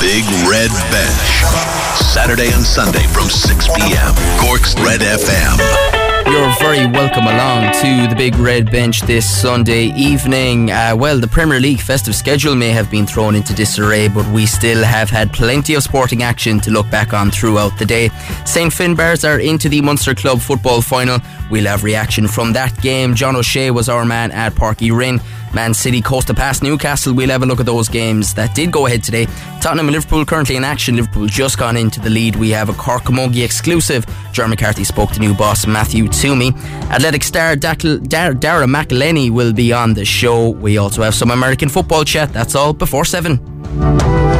Big Red Bench. Saturday and Sunday from 6 p.m. Cork's Red FM. You're very welcome along to the Big Red Bench this Sunday evening. Uh, well, the Premier League festive schedule may have been thrown into disarray, but we still have had plenty of sporting action to look back on throughout the day. St Finbarrs are into the Munster Club football final. We'll have reaction from that game. John O'Shea was our man at Uí Rinn. Man City coast to pass Newcastle. We'll have a look at those games that did go ahead today. Tottenham and Liverpool currently in action. Liverpool just gone into the lead. We have a Cork Camogie exclusive. John McCarthy spoke to new boss Matthew Twomey. Athletic star Darragh Dar- McElhinney will be on the show. We also have some American football chat. That's all before seven.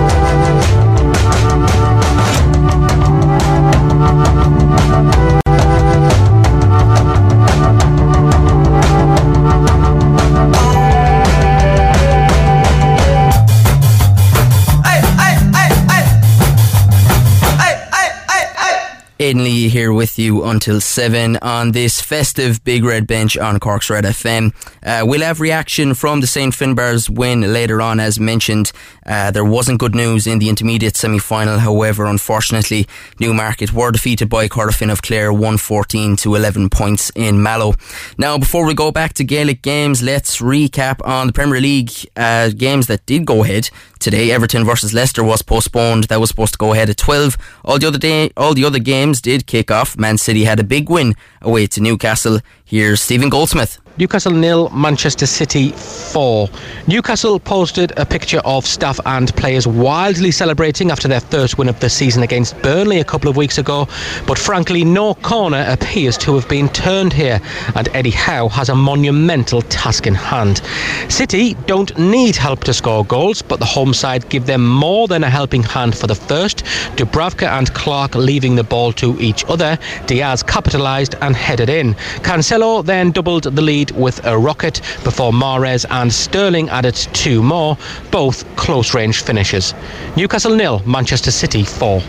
Aidan Leahy here with you until 7 on this festive Big Red Bench on Cork's Red FM. Uh, we'll have reaction from the St. Finbarrs win later on, as mentioned. Uh, there wasn't good news in the intermediate semi final, however, unfortunately, Newmarket were defeated by Corofin of Clare 114 to 11 points in Mallow. Now, before we go back to Gaelic games, let's recap on the Premier League uh, games that did go ahead today. Everton versus Leicester was postponed. That was supposed to go ahead at 12. All the other day, all the other games did kick off. Man City had a big win away to Newcastle. Here's Stephen Goldsmith. Newcastle nil, Manchester City four. Newcastle posted a picture of staff and players wildly celebrating after their first win of the season against Burnley a couple of weeks ago, but frankly, no corner appears to have been turned here, and Eddie Howe has a monumental task in hand. City don't need help to score goals, but the home side give them more than a helping hand for the first. Dubravka and Clark leaving the ball to each other. Dias capitalised and headed in. Cancelo then doubled the lead with a rocket before Mahrez and Sterling added two more, both close range finishes. Newcastle nil, Manchester City 4.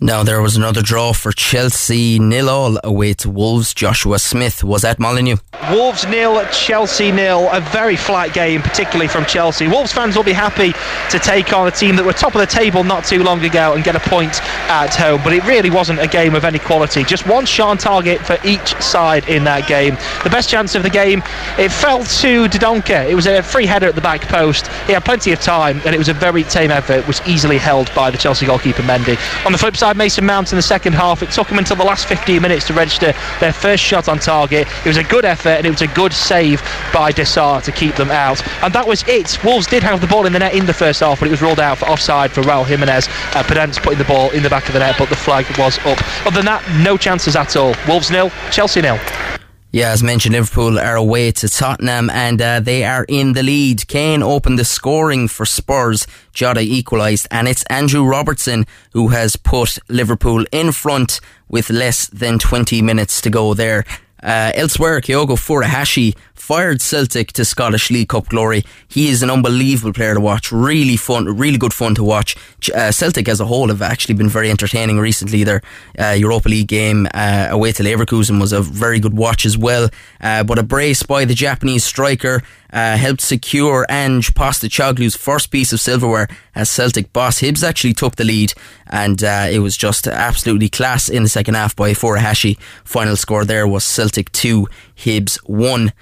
Now there was another draw for Chelsea nil all away to Wolves. Joshua Smith was at Molineux. Wolves nil, Chelsea nil. A very flat game, particularly from Chelsea. Wolves fans will be happy to take on a team that were top of the table not too long ago and get a point at home. But it really wasn't a game of any quality. Just one shot on target for each side in that game. The best chance of the game, it fell to Dendoncker. It was a free header at the back post. He had plenty of time, and it was a very tame effort, was easily held by the Chelsea goalkeeper Mendy. On the flip side Mason Mount in the second half. It took them until the last 15 minutes to register their first shot on target. It was a good effort and it was a good save by Dessart to keep them out. And that was it. Wolves did have the ball in the net in the first half, but it was ruled out for offside for Raul Jimenez. Uh, Podence putting the ball in the back of the net, but the flag was up. Other than that, no chances at all. Wolves nil, Chelsea nil. Yeah, as mentioned, Liverpool are away to Tottenham and uh, they are in the lead. Kane opened the scoring for Spurs. Jota equalised, and it's Andrew Robertson who has put Liverpool in front with less than 20 minutes to go there. Uh, elsewhere, Kyogo Furuhashi fired Celtic to Scottish League Cup glory. He is an unbelievable player to watch. Really fun, really good fun to watch. Uh, Celtic as a whole have actually been very entertaining recently. Their uh, Europa League game uh, away to Leverkusen was a very good watch as well. Uh, but a brace by the Japanese striker uh, helped secure Ange Postecoglou's first piece of silverware as Celtic boss Hibs actually took the lead, and uh, it was just absolutely class in the second half by Furuhashi. Final score there was Celtic two, Hibs one.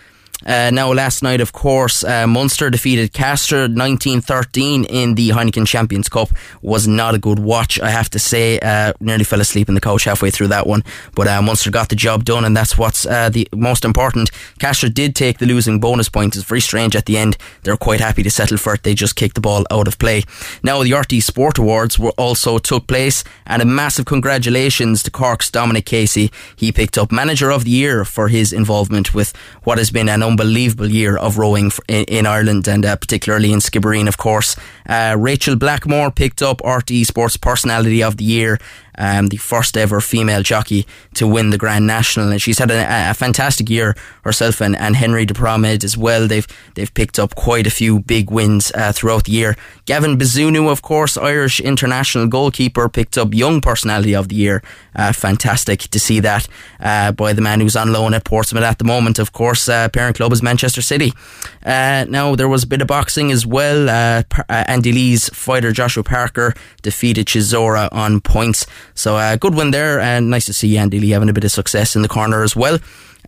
Uh, now, last night, of course, uh, Munster defeated Castres 1913 in the Heineken Champions Cup. Was not a good watch, I have to say. Uh, nearly fell asleep in the coach halfway through that one. But uh, Munster got the job done, and that's what's uh, the most important. Castres did take the losing bonus point. It's very strange at the end. They're quite happy to settle for it. They just kicked the ball out of play. Now, the RTÉ Sport Awards were also took place, and a massive congratulations to Cork's Dominic Casey. He picked up Manager of the Year for his involvement with what has been an unbelievable year of rowing in, in Ireland and uh, particularly in Skibbereen, of course. Uh, Rachel Blackmore picked up RTÉ Sports Personality of the Year. Um, the first ever female jockey to win the Grand National, and she's had a, a fantastic year herself, and, and Henry de Bromhead as well. They've they've picked up quite a few big wins uh, throughout the year. Gavin Bazunu, of course, Irish international goalkeeper, picked up Young Personality of the Year. Uh, fantastic to see that uh, by the man who's on loan at Portsmouth at the moment. Of course, uh, parent club is Manchester City. Uh, now there was a bit of boxing as well. Uh, Andy Lee's fighter Joshua Parker defeated Chisora on points. So a uh, good win there, and nice to see Andy Lee having a bit of success in the corner as well.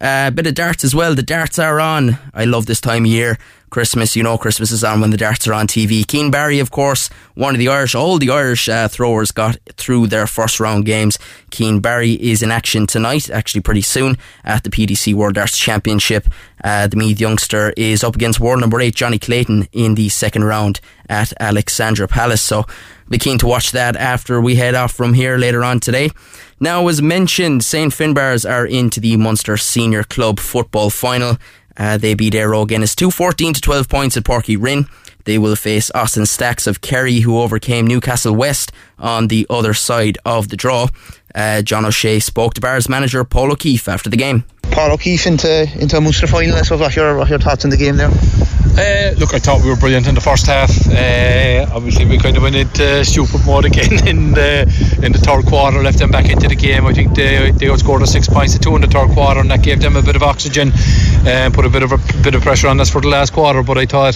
A uh, bit of darts as well. The darts are on. I love this time of year. Christmas, you know, Christmas is on when the darts are on TV. Keane Barry, of course, one of the Irish, all the Irish uh, throwers got through their first round games. Keane Barry is in action tonight, actually pretty soon, at the PDC World Darts Championship. Uh, the Meath youngster is up against world number eight, Johnny Clayton, in the second round at Alexandra Palace. So, be keen to watch that after we head off from here later on today. Now, as mentioned, St Finbarrs are into the Munster Senior Club football final. Uh, they beat Óg Ennis 214 to 12 points at Uí Rinn. They will face Austin Stacks of Kerry, who overcame Newcastle West on the other side of the draw. Uh, John O'Shea spoke to Barrs manager Paul O'Keefe after the game. Paul O'Keefe into into a Munster final. Suppose what your your thoughts on the game there? Uh, look, I thought we were brilliant in the first half. Uh, obviously, we kind of went into stupid mode again in the in the third quarter. Left them back into the game. I think they they outscored us six points to two in the third quarter, and that gave them a bit of oxygen and uh, put a bit of a bit of pressure on us for the last quarter. But I thought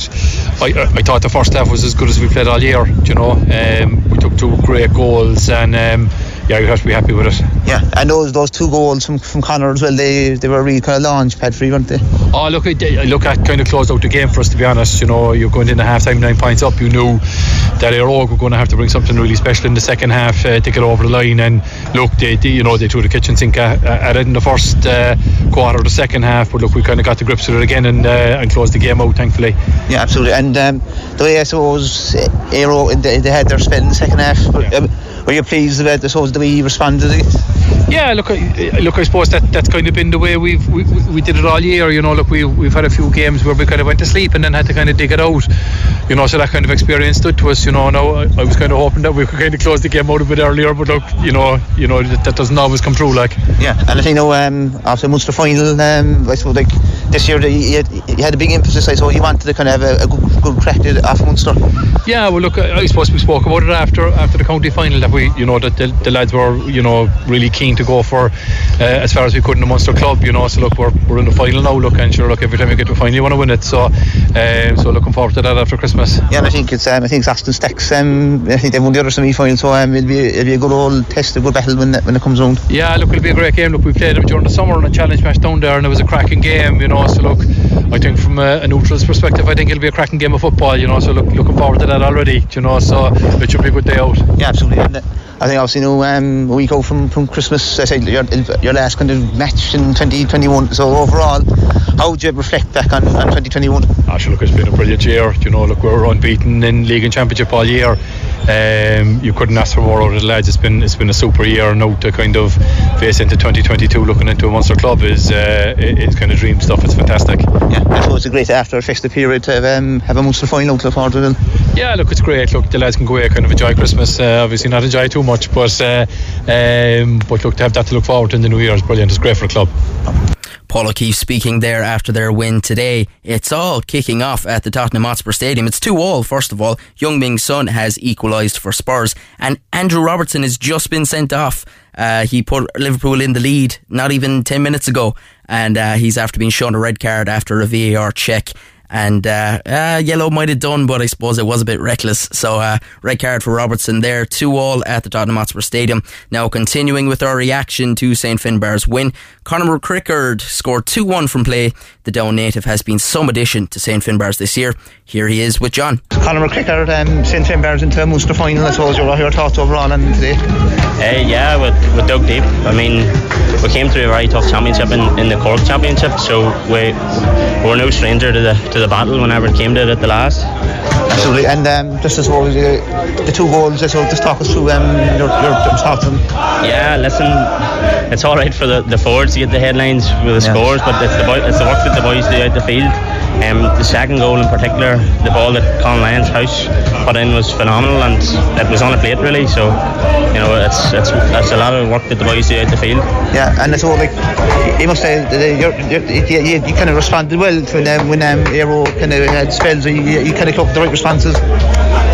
I, I thought the first half was as good as we played all year. You know, um, we took two great goals and. Um, yeah, you have to be happy with it. Yeah, and those those two goals from, from Conor as well, they they were really kind of launch pad for you, weren't they? Oh, look, I, look, at kind of closed out the game for us to be honest. You know, you're going into half time nine points up. You knew that Éire Óg were going to have to bring something really special in the second half uh, to get over the line. And look, they, they, you know they threw the kitchen sink at, at it in the first uh, quarter of the second half. But look, we kind of got the grips with it again and uh, and closed the game out, thankfully. Yeah, absolutely. And um, the way I suppose Éire they, they had their spin in the second half. But, yeah. um, were you pleased about the, the way he responded? to it? Yeah, look, look. I suppose that that's kind of been the way we've we, we did it all year. You know, look, we we've had a few games where we kind of went to sleep and then had to kind of dig it out. You know, so that kind of experience stood to us. You know, now I, I was kind of hoping that we could kind of close the game out a bit earlier, but look, you know, you know that, that doesn't always come true. Like, yeah, and I think you know, um, after Munster final, um, I suppose like this year you had, you had a big emphasis. I suppose you wanted to kind of have a, a good, good crack at Munster. Yeah, well, look, I suppose we spoke about it after after the county final that we, you know, that the, the lads were, you know, really keen to go for uh, as far as we could in the Munster club, you know. So look, we're, we're in the final now. Look, and sure, look, every time you get to a final, you want to win it. So, uh, so looking forward to that after Christmas. Yeah, and I think it's um, I think it's Austin Stacks. Um, I think they won the other semi-final, so um, it'll be it'll be a good old test, a good battle when it, when it comes round. Yeah, look, it'll be a great game. Look, we played them during the summer in a challenge match down there, and it was a cracking game, you know. So look, I think from a, a neutral's perspective, I think it'll be a cracking game of football, you know. So look, looking forward to that already, you know. So it should be a good day out. Yeah, absolutely. And, uh, I think obviously you know um, a week out from, from Christmas I said your, your last kind of match in 2021 so overall how would you reflect back on, on 2021 Actually, look it's been a brilliant year. You know look we're unbeaten in league and championship all year. Um, you couldn't ask for more out of the lads. It's been it's been a super year now to kind of face into 2022 looking into a Munster club is uh, it's kind of dream stuff. It's fantastic. Yeah I suppose it's a great after a festive period to um, have a Munster final to look forward to yeah look it's great. Look the lads can go away kind of enjoy Christmas. Uh, obviously not enjoy too much much. But uh, um, but look, to have that to look forward to in the new year is brilliant. It's great for the club. Paul O'Keefe speaking there after their win today. It's all kicking off at the Tottenham Hotspur Stadium. It's 2 all, first of all. Heung-Min Son has equalised for Spurs, and Andrew Robertson has just been sent off. Uh, he put Liverpool in the lead not even 10 minutes ago, and uh, he's after being shown a red card after a VAR check and uh, uh, yellow might have done, but I suppose it was a bit reckless. So uh, red card for Robertson there, two all at the Tottenham Hotspur Stadium. Now continuing with our reaction to St Finbarr's win, Conor McCrickard scored two one from play. The Down native has been some addition to St Finbarr's this year. Here he is with John. Conor McCrickard, um, St Finbarr's into a Munster final. I suppose your your thoughts overall on today. Uh, yeah, with, with dug deep. I mean, we came through a very tough championship in, in the Cork Championship, so we we're no stranger to the to the battle whenever it came to it at the last. Absolutely, and um, just as well, uh, the two goals. So just talk us through um, your, your thoughts on. Yeah, listen, it's all right for the, the forwards to get the headlines with the yeah. scores, but it's the boy, it's the work that the boys do out the field Um, the second goal in particular, the ball that Con Lyons House put in was phenomenal, and it was on a plate really. So, you know, it's it's it's a lot of work that the boys do out the field. Yeah, and it's all like you must say you're, you're, you, you, kind of responded well when um, when um, Éire Óg kind of had spells. You, you kind of took the right responses.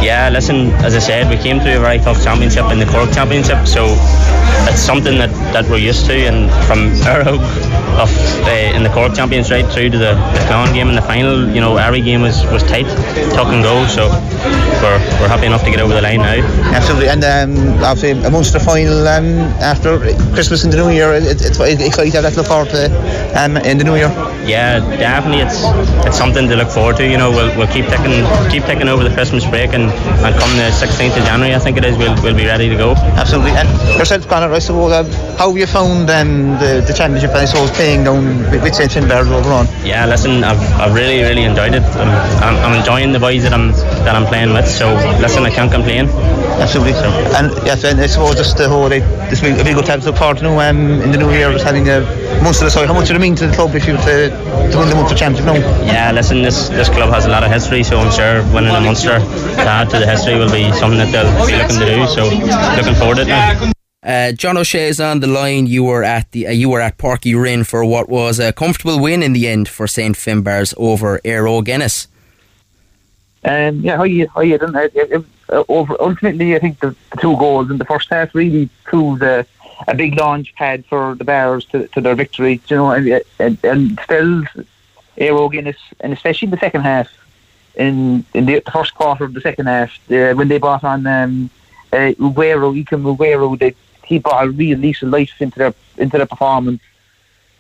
Yeah, listen, as I said, we came through a very tough championship in the Cork Championship, so it's something that, that we're used to. And from Arrow of uh, in the Cork Champions right through to the, the Clon game in the final, you know, every game was, was tight, tuck and go. So we're, we're happy enough to get over the line now. Absolutely, and um, obviously a Munster final um, after Christmas and the New Year. It, it's exciting to have that to look forward to um, in the New Year. Yeah, definitely. It's it's something to look forward to. You know, we'll, we'll keep ticking keep ticking over the Christmas break, and, and come the 16th of January, I think it is, we'll, we'll be ready to go. Absolutely. And yourself, Conor, I suppose, uh, how have you found um, the, the championship? I suppose playing down with St Finbarrs over on. Yeah, listen, I've, I've really really enjoyed it. I'm, I'm, I'm enjoying the boys that I'm that I'm playing with. So listen, I can't complain. Absolutely. So. And yes, and I suppose just the whole this will be a good time to look forward to know, um, in the new year, just having a most of the side. How much would it mean to the club if you were to, to win the Munster Championship now? Yeah, listen, this this club has a lot of history, so I'm sure winning a Munster to add to the history will be something that they'll be looking to do. So looking forward to it now. Uh, John O'Shea is on the line. You were at the uh, you were at Páirc Uí Rinn for what was a comfortable win in the end for St Finbarrs over Éire Óg Ennis. Um, yeah, how you how you done? It, it, uh, over ultimately, I think the, the, two goals in the first half really proved a, a big launch pad for the Barrs to, to their victory. You know, and, and, and still Éire Óg Ennis, and especially in the second half, in in the, first quarter of the second half, uh, when they brought on um, uh, Ugwueru, Ikem Ugwueru, they he brought a real lease of life into their into their performance,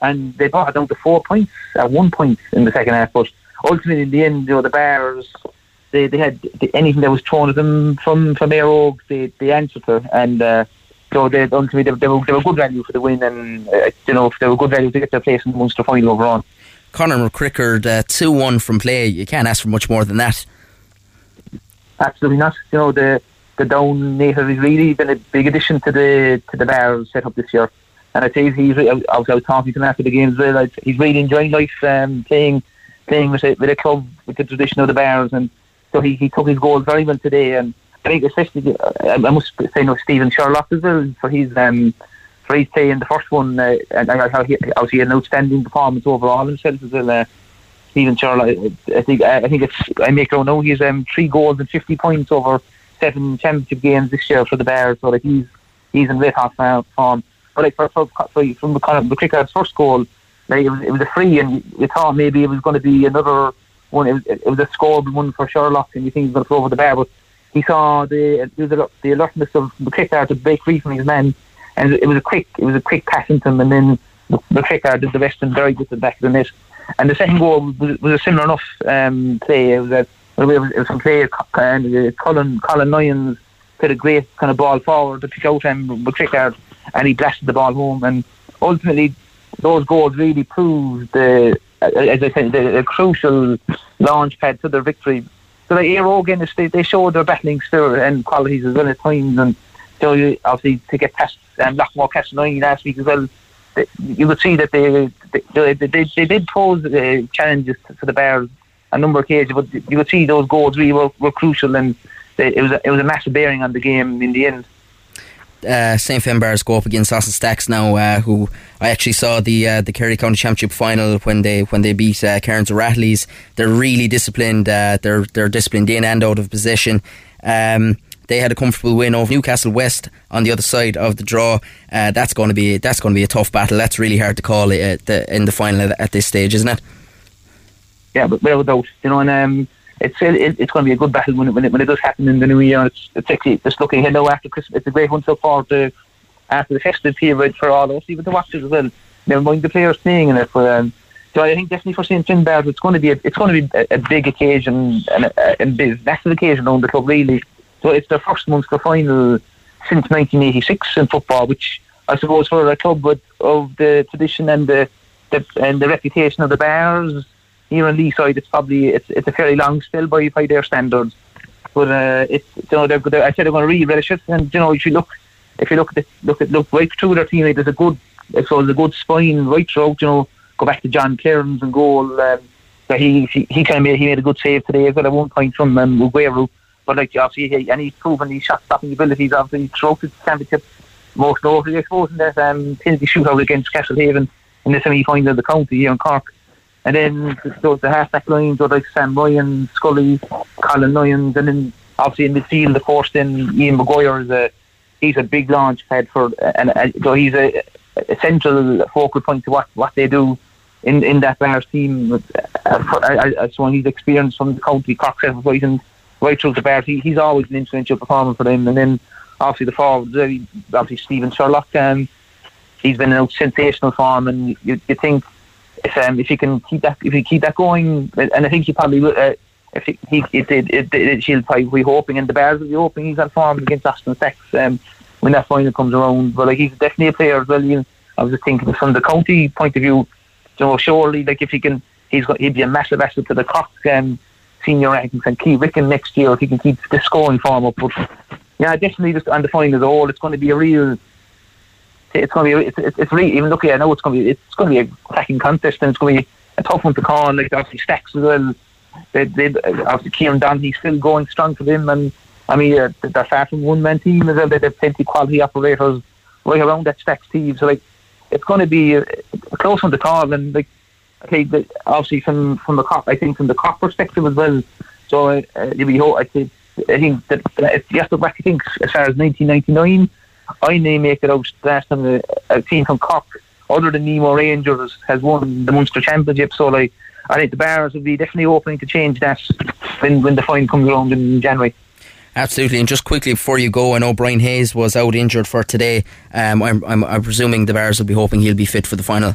and they brought it down to four points at one point in the second half. But ultimately, in the end, you know, the Barrs they, they had anything that was thrown at them from from Éire Óg, they they answered to, and uh, so they ultimately they, they, were, they were good value for the win, and uh, you know they were good value to get their place in the Munster final overall. Conor McCrickard, uh, two one from play. You can't ask for much more than that. Absolutely not. You know the the down native has really been a big addition to the to the Barrs setup this year. And I think he's I was, I was talking to him after the game as well. He's really enjoying life, um, playing playing with a, with a club with the tradition of the Barrs, and so he, he took his goal very well today. And I think especially uh, I must say no Stephen Sherlock as well for his um, for his play in the first one. Uh, and I, I, he, obviously an outstanding performance overall himself as well. Uh, Stephen Sherlock, I think I think it's I make no know he's um, three goals and fifty points over seven championship games this year for the Barrs. So like he's he's in red hot form. But like for, for, for from the kind of the Crickard's first goal, like it was it was a free, and you thought maybe it was going to be another one. It was, a scoreable one for Sherlock, and you think he's going to throw over the bar, but he saw the it was the alertness of the Crickard to break free from his men, and it was a quick it was a quick pass into him, and then the, the Crickard did the rest and very good at the back of the net. And the second goal was, was a similar enough um, play. It was a it was, some play, and Colin Colin Lyons put a great kind of ball forward to pick out him with Crickard, and he blasted the ball home. And ultimately, those goals really proved the, as I said, the, the crucial launch pad to their victory. So like Éire Óg again, they, they showed their battling spirit and qualities as well at times, and so you, obviously to get past um, Loughmore Castleiney last week as well. You could see that they they, they, they, they did pose uh, challenges to the Barrs a number of occasions, but you could see those goals really were, were crucial, and it was a, it was a massive bearing on the game in the end. Uh, St Finbarrs go up against Austin Stacks now, uh, who I actually saw the uh, the Kerry County Championship final when they when they beat uh, Kerins O'Rahilly's. They're really disciplined. Uh, they're they're disciplined in and out of position. Um, they had a comfortable win over Newcastle West on the other side of the draw. Uh, that's going to be that's going to be a tough battle. That's really hard to call it the, in the final at this stage, isn't it? yeah, but without you know, and um, it's it, it's going to be a good battle when it, when it when it does happen in the new year. It's it's actually just looking ahead now after Christmas. It's a great one so far to after the festive period for all of us, even the watchers as well. Never mind the players playing in it, but. Um, so I think definitely for St Finbarrs, it's going to be a, it's going to be a, a big occasion and a, a big massive occasion on the club really. So it's their first Munster final since 1986 in football, which I suppose for a club with, of the tradition and the, the and the reputation of the Barrs here on Leeside, it's probably it's it's a fairly long still by by their standards. But uh, it's you know they're, they're I said they're going to really relish it, and you know if you look if you look at look at look right through their team, there's a good so there's a good spine right throughout. You know, go back to John Kerins and goal. Um, he he, he kind of made he made a good save today. Got at one point from um, Ugwueru, but like obviously, he, and he's proven his shot stopping abilities. Obviously, throughout the championship, most notably, I that um, penalty shootout against Castlehaven in the semi final of the county here in Cork. And then those the half back lines were like Sam Ryan, Scully, Colin Lyons, and then obviously in midfield, the course, then Ian Maguire is a he's a big launch pad for, and uh, so he's a, a central focal point to what what they do in in that Barrs team. I, I, so he's experienced from the county Cork and right through the Barrs. He, he's always an influential performer for them. And then obviously the forwards, obviously Stephen Sherlock. Um, he's been in sensational form, and you, you think if um, if he can keep that if he keep that going, and I think he probably will. Uh, if he, he it, it, it, she'll probably be hoping, and the Barrs will be hoping he's on form against Austin Stacks um, when that final comes around. But like he's definitely a player as well. You, I was just thinking from the county point of view, you know, surely like if he can, he's got he'd be a massive asset to the Cork um, senior rankings and Keith Ricken next year if he can keep the scoring form up. But yeah, definitely just on the final as a whole, it's going to be a real. It's going to be it's, it's, really even looking. I know it's going to be it's going to be a cracking contest and it's going to be a tough one to call. Like obviously Stacks as well. They, they obviously Kieran Don, he's still going strong for them, and I mean uh, they're far from one man team as well. They have plenty quality operators right around that Stacks team. So like it's going to be a, a close one to call, and like okay, the, obviously from from the cop, I think from the cop perspective as well. So uh, you be I think I think that, if you have to back, I think as far as 1999, I may make it out last time a, a team from Cork, other than Nemo Rangers, has won the Munster Championship. So like, I think the Barrs will be definitely opening to change that when when the final comes around in January. Absolutely, and just quickly before you go, I know Brian Hayes was out injured for today. Um, I'm, I'm, I'm presuming the Barrs will be hoping he'll be fit for the final.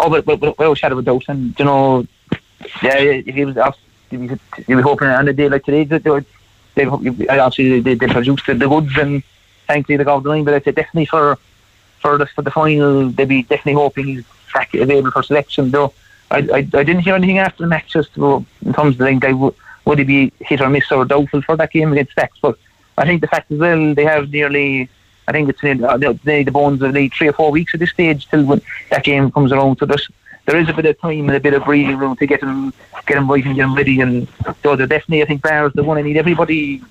Oh, but, but, but without shadow of doubt, and you know, yeah, if he was you be hoping on a day like today that they would, they obviously they, they produced the, the goods and thankfully they got the line. But I say definitely for for the for the final, they'd be definitely hoping he's back available for selection. Though I, I, I didn't hear anything after the match just in terms of the link. I would would he be hit or miss or doubtful for that game against Stacks? But I think the fact as well they have nearly. I think it's in, uh, the, the bones of the three or four weeks at this stage till when that game comes around. So there's there is a bit of time and a bit of breathing room to get them get them right and get them ready. And so they're definitely, I think, Barrs the one. I need everybody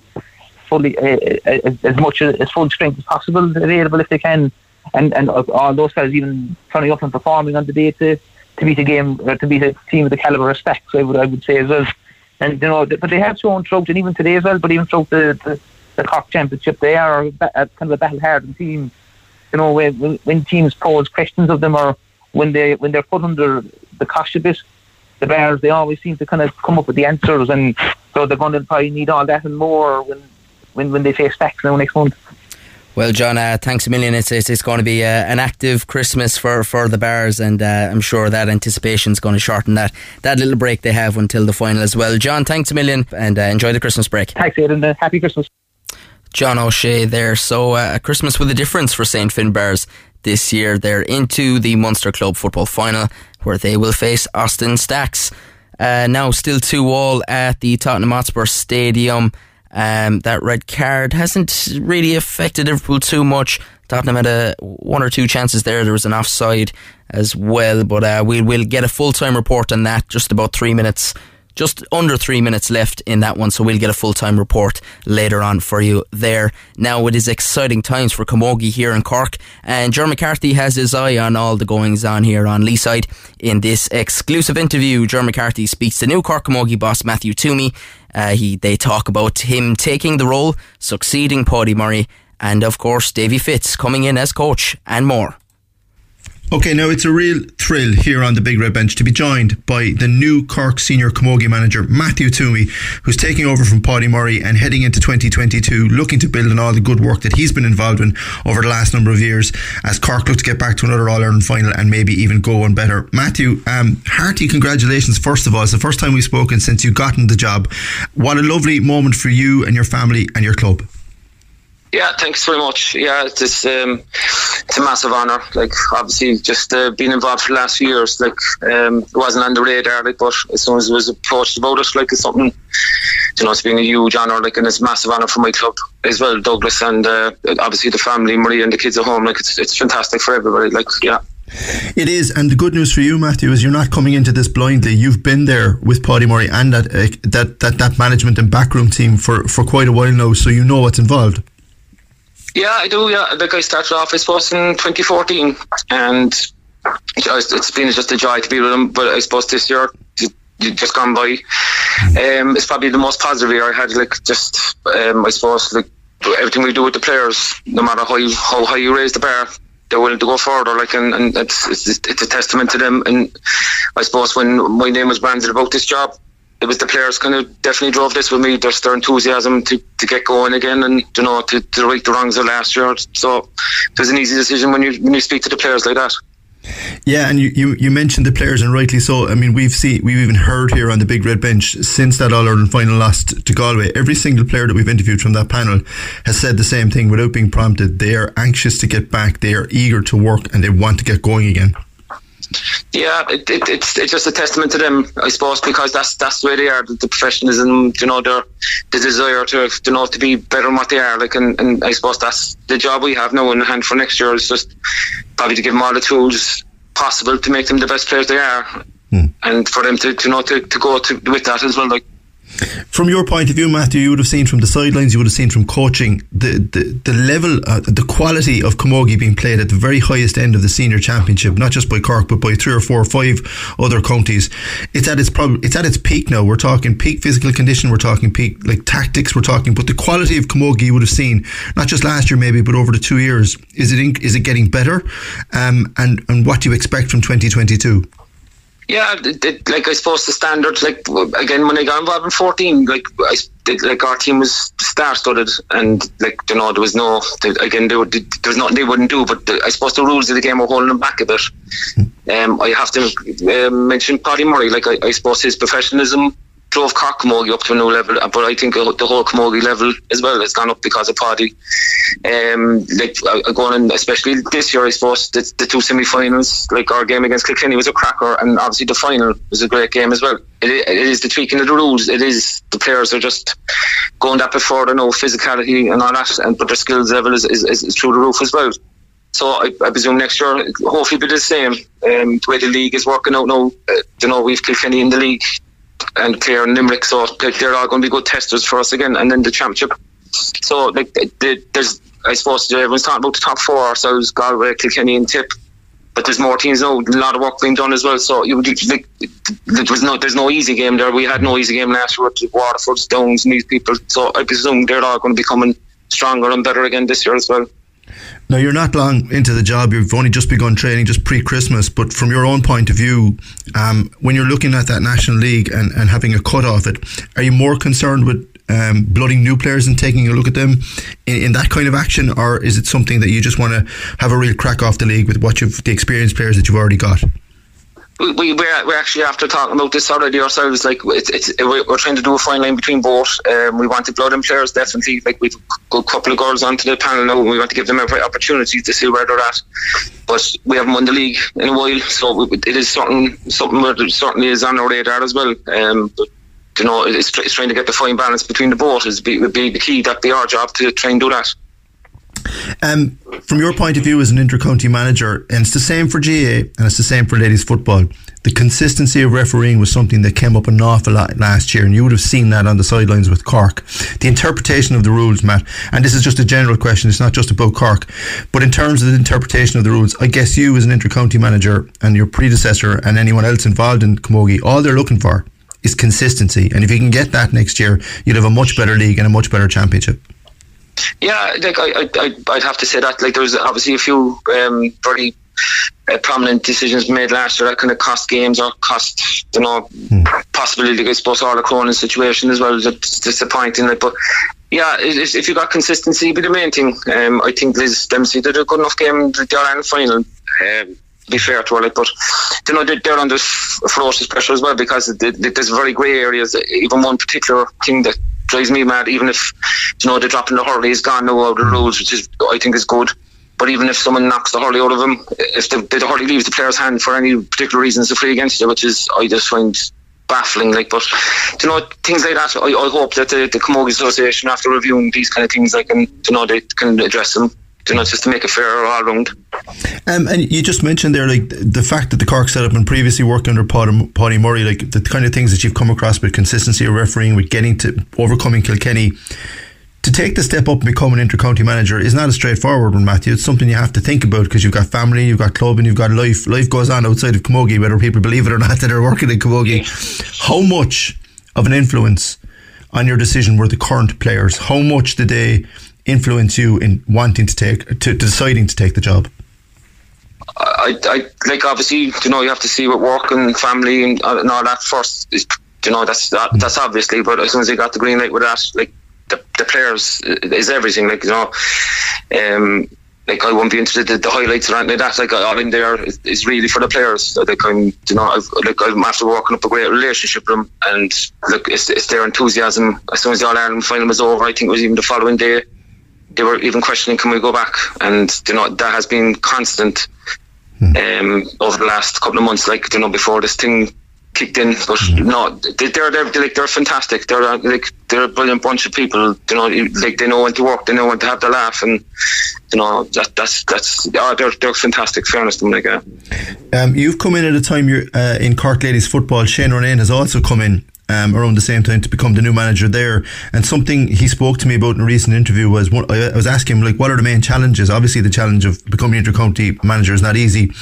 fully uh, uh, as, as much uh, as full strength as possible available if they can, and and uh, all those guys even turning up and performing on the day to to beat a game or to beat a team of the caliber of Stacks. I would I would say as well. And you know, but they have shown throughout, and even today as well. But even throughout the the, the Cork Championship, they are a, kind of a battle-hardened team. You know, when, when teams pose questions of them or when they when they're put under the cosh a bit, the Barrs they always seem to kind of come up with the answers, and so they're going to probably need all that and more when when, when they face Stacks now next month. Well, John, uh, thanks a million. It's, it's, it's going to be uh, an active Christmas for, for the Barrs, and uh, I'm sure that anticipation is going to shorten that, that little break they have until the final as well. John, thanks a million, and uh, enjoy the Christmas break. Thanks, Aidan. Uh, happy Christmas. John O'Shea there. So, uh, a Christmas with a difference for St. Finbarrs this year. They're into the Munster Club football final where they will face Austin Stacks. Uh, now, still 2 all at the Tottenham Hotspur Stadium. Um, that red card hasn't really affected Liverpool too much. Tottenham had a one or two chances there. There was an offside as well, but uh, we will get a full time report on that just about three minutes just under three minutes left in that one, so we'll get a full time report later on for you there. Now, it is exciting times for Camogie here in Cork, and Ger McCarthy has his eye on all the goings on here on Leeside. In this exclusive interview, Ger McCarthy speaks to new Cork Camogie boss Matthew Twomey. Uh, he, they talk about him taking the role, succeeding Paddy Murray, and of course, Davy Fitz coming in as coach, and more. Okay, now it's a real thrill here on the Big Red Bench to be joined by the new Cork senior camogie manager, Matthew Twomey, who's taking over from Paddy Murray and heading into 2022, looking to build on all the good work that he's been involved in over the last number of years as Cork look to get back to another All Ireland final and maybe even go one better. Matthew, um, hearty congratulations, first of all. It's the first time we've spoken since you've gotten the job. What a lovely moment for you and your family and your club. Yeah, thanks very much. Yeah, it's um, it's a massive honour. Like obviously, just uh, being involved for the last few years, like um, it wasn't on the radar. Like, but as soon as it was approached about it, like it's something, you know, it's been a huge honour. Like, and it's a massive honour for my club as well, Douglas, and uh, obviously the family, Maria, and the kids at home. Like, it's it's fantastic for everybody. Like, yeah. It is, and the good news for you, Matthew, is you're not coming into this blindly. You've been there with Paddy Murray and that uh, that, that that management and backroom team for, for quite a while now, so you know what's involved. Yeah, I do. Yeah, like I started off, I suppose, in 2014, and it's been just a joy to be with them. But I suppose this year, just gone by, um, it's probably the most positive year I had. Like just, um, I suppose, like everything we do with the players, no matter how you, how high you raise the bar, they're willing to go further. Like, and, and it's, it's it's a testament to them. And I suppose when my name was branded about this job, it was the players kind of definitely drove this with me. There's their enthusiasm to, to get going again, and you know to, to right the wrongs of last year. So it was an easy decision when you when you speak to the players like that. Yeah, and you, you, you mentioned the players, and rightly so. I mean, we've seen, we've even heard here on the Big Red Bench since that All Ireland final lost to Galway. Every single player that we've interviewed from that panel has said the same thing without being prompted. They are anxious to get back. They are eager to work, and they want to get going again. Yeah, it, it, it's it's just a testament to them, I suppose, because that's that's the way they are. The, the professionalism, you know, their the desire to you know to be better than what they are. Like, and, and I suppose that's the job we have now in hand for next year is just probably to give them all the tools possible to make them the best players they are, hmm. and for them to, to you know to, to go to with that as well. Like. From your point of view, Matthew, you would have seen from the sidelines, you would have seen from coaching the the, the level, uh, the quality of Camogie being played at the very highest end of the senior championship, not just by Cork but by three or four or five other counties. It's at its prob- it's at its peak now. We're talking peak physical condition. We're talking peak like tactics. We're talking, but the quality of Camogie you would have seen not just last year maybe, but over the two years. Is it in, is it getting better? Um, and and what do you expect from 2022? Yeah, it, it, like I suppose the standard, like again when I got involved in fourteen, like I like our team was star-studded, and like you know there was no again there, there was nothing they wouldn't do, but the, I suppose the rules of the game were holding them back a bit. Um, I have to uh, mention Paddy Murray, like I, I suppose his professionalism drove Cork Camogie up to a new level, but I think the whole Camogie level as well has gone up because of Paddy. Um, like uh, going in, especially this year, I suppose the, the two semi-finals, like our game against Kilkenny was a cracker, and obviously the final was a great game as well. It, it is the tweaking of the rules. It is the players are just going that bit further, no physicality and all that, and but their skills level is, is, is through the roof as well. So I, I, presume next year, hopefully, be the same. Um, the way the league is working out now, uh, you know, we've Kilkenny in the league and Clare and Limerick, so they're all going to be good testers for us again. And then the championship. So like the, there's, I suppose everyone's talking about the top four ourselves: Galway, Kilkenny, and Tip. But there's more teams now. A lot of work being done as well. So you like, there was no, there's no easy game there. We had no easy game last year with Waterford, Stones, and these people. So I presume they're all going to be coming stronger and better again this year as well. Now, you're not long into the job. You've only just begun training just pre Christmas. But from your own point of view, um, when you're looking at that National League and, and having a cut off it, are you more concerned with um, blooding new players and taking a look at them in, in, that kind of action? Or is it something that you just want to have a real crack off the league with what you've, the experienced players that you've already got? We, we we're, we're actually after talking about this already ourselves. Like it's, it's we're trying to do a fine line between both. Um, we want to blood in players definitely. Like we've got a couple of girls onto the panel now. We want to give them every opportunity to see where they're at. But we haven't won the league in a while, so it is something something that certainly is on our radar as well. Um, but you know, it's, it's trying to get the fine balance between the both is be, be the key. That'd be our job to try and do that. Um, from your point of view as an inter-county manager, and it's the same for GAA and it's the same for ladies football. The consistency of refereeing was something that came up an awful lot last year, and you would have seen that on the sidelines with Cork. The interpretation of the rules, Matt, and this is just a general question, it's not just about Cork, but in terms of the interpretation of the rules, I guess you as an inter-county manager and your predecessor and anyone else involved in Camogie, all they're looking for is consistency. And if you can get that next year, you'll have a much better league and a much better championship. Yeah, like I, I, I'd have to say that. Like there was obviously a few um, very uh, prominent decisions made last year that kind of cost games or cost, you know, hmm. possibility. I suppose all the Cronin situation as well is disappointing. Like, but yeah, if you got consistency, be the main thing. Um, I think Liz Dempsey did a good enough game in the Ireland final. Um, be fair to her, like, but you know they're under ferocious pressure as well because there's very grey areas. Even one particular thing that drives me mad. Even if you know the dropping the hurley is gone now out the rules, which is I think is good. But even if someone knocks the hurley out of him, if the, the hurley leaves the player's hand for any particular reason, it's a free against you, which is I just find baffling. Like, but you know things like that. I, I hope that the, the Camogie Association, after reviewing these kind of things, like, can you know they can address them you know, just to make it fair all round. Um, and you just mentioned there, like the fact that the Cork set up and previously worked under Paddy Murray, like the kind of things that you've come across with consistency of refereeing, with getting to overcoming Kilkenny. To take the step up and become an intercounty manager is not a straightforward one, Matthew. It's something you have to think about because you've got family, you've got club, and you've got life. Life goes on outside of Camogie, whether people believe it or not that are working in Camogie. How much of an influence on your decision were the current players? How much did they influence you in wanting to take, to, to deciding to take the job? I, I like obviously you know you have to see what work and family and, uh, and all that first. You know that's that, mm-hmm. that's obviously, but as soon as they got the green light with that, like the, the players uh, is everything. Like you know, um, like I won't be interested in the highlights or anything like that. Like all in there is, is really for the players. Like I'm, you know, I've, like I'm after working up a great relationship with them, and look, it's, it's their enthusiasm. As soon as the All Ireland final was over, I think it was even the following day, they were even questioning, "Can we go back?" And you know that has been constant um, over the last couple of months. Like you know, before this thing kicked in. But no, they, they're they're like they're fantastic. They're uh, like they're a brilliant bunch of people. You know, like they know when to work, they know when to have their laugh, and you know that that's that's oh, they're they're fantastic. Fairness to them, like. Uh. Um, you've come in at a time you're uh, in Cork ladies football. Shane Ronayne has also come in. Um, around the same time to become the new manager there. And something he spoke to me about in a recent interview was one, I was asking him like, what are the main challenges? Obviously, the challenge of becoming intercounty manager is not easy,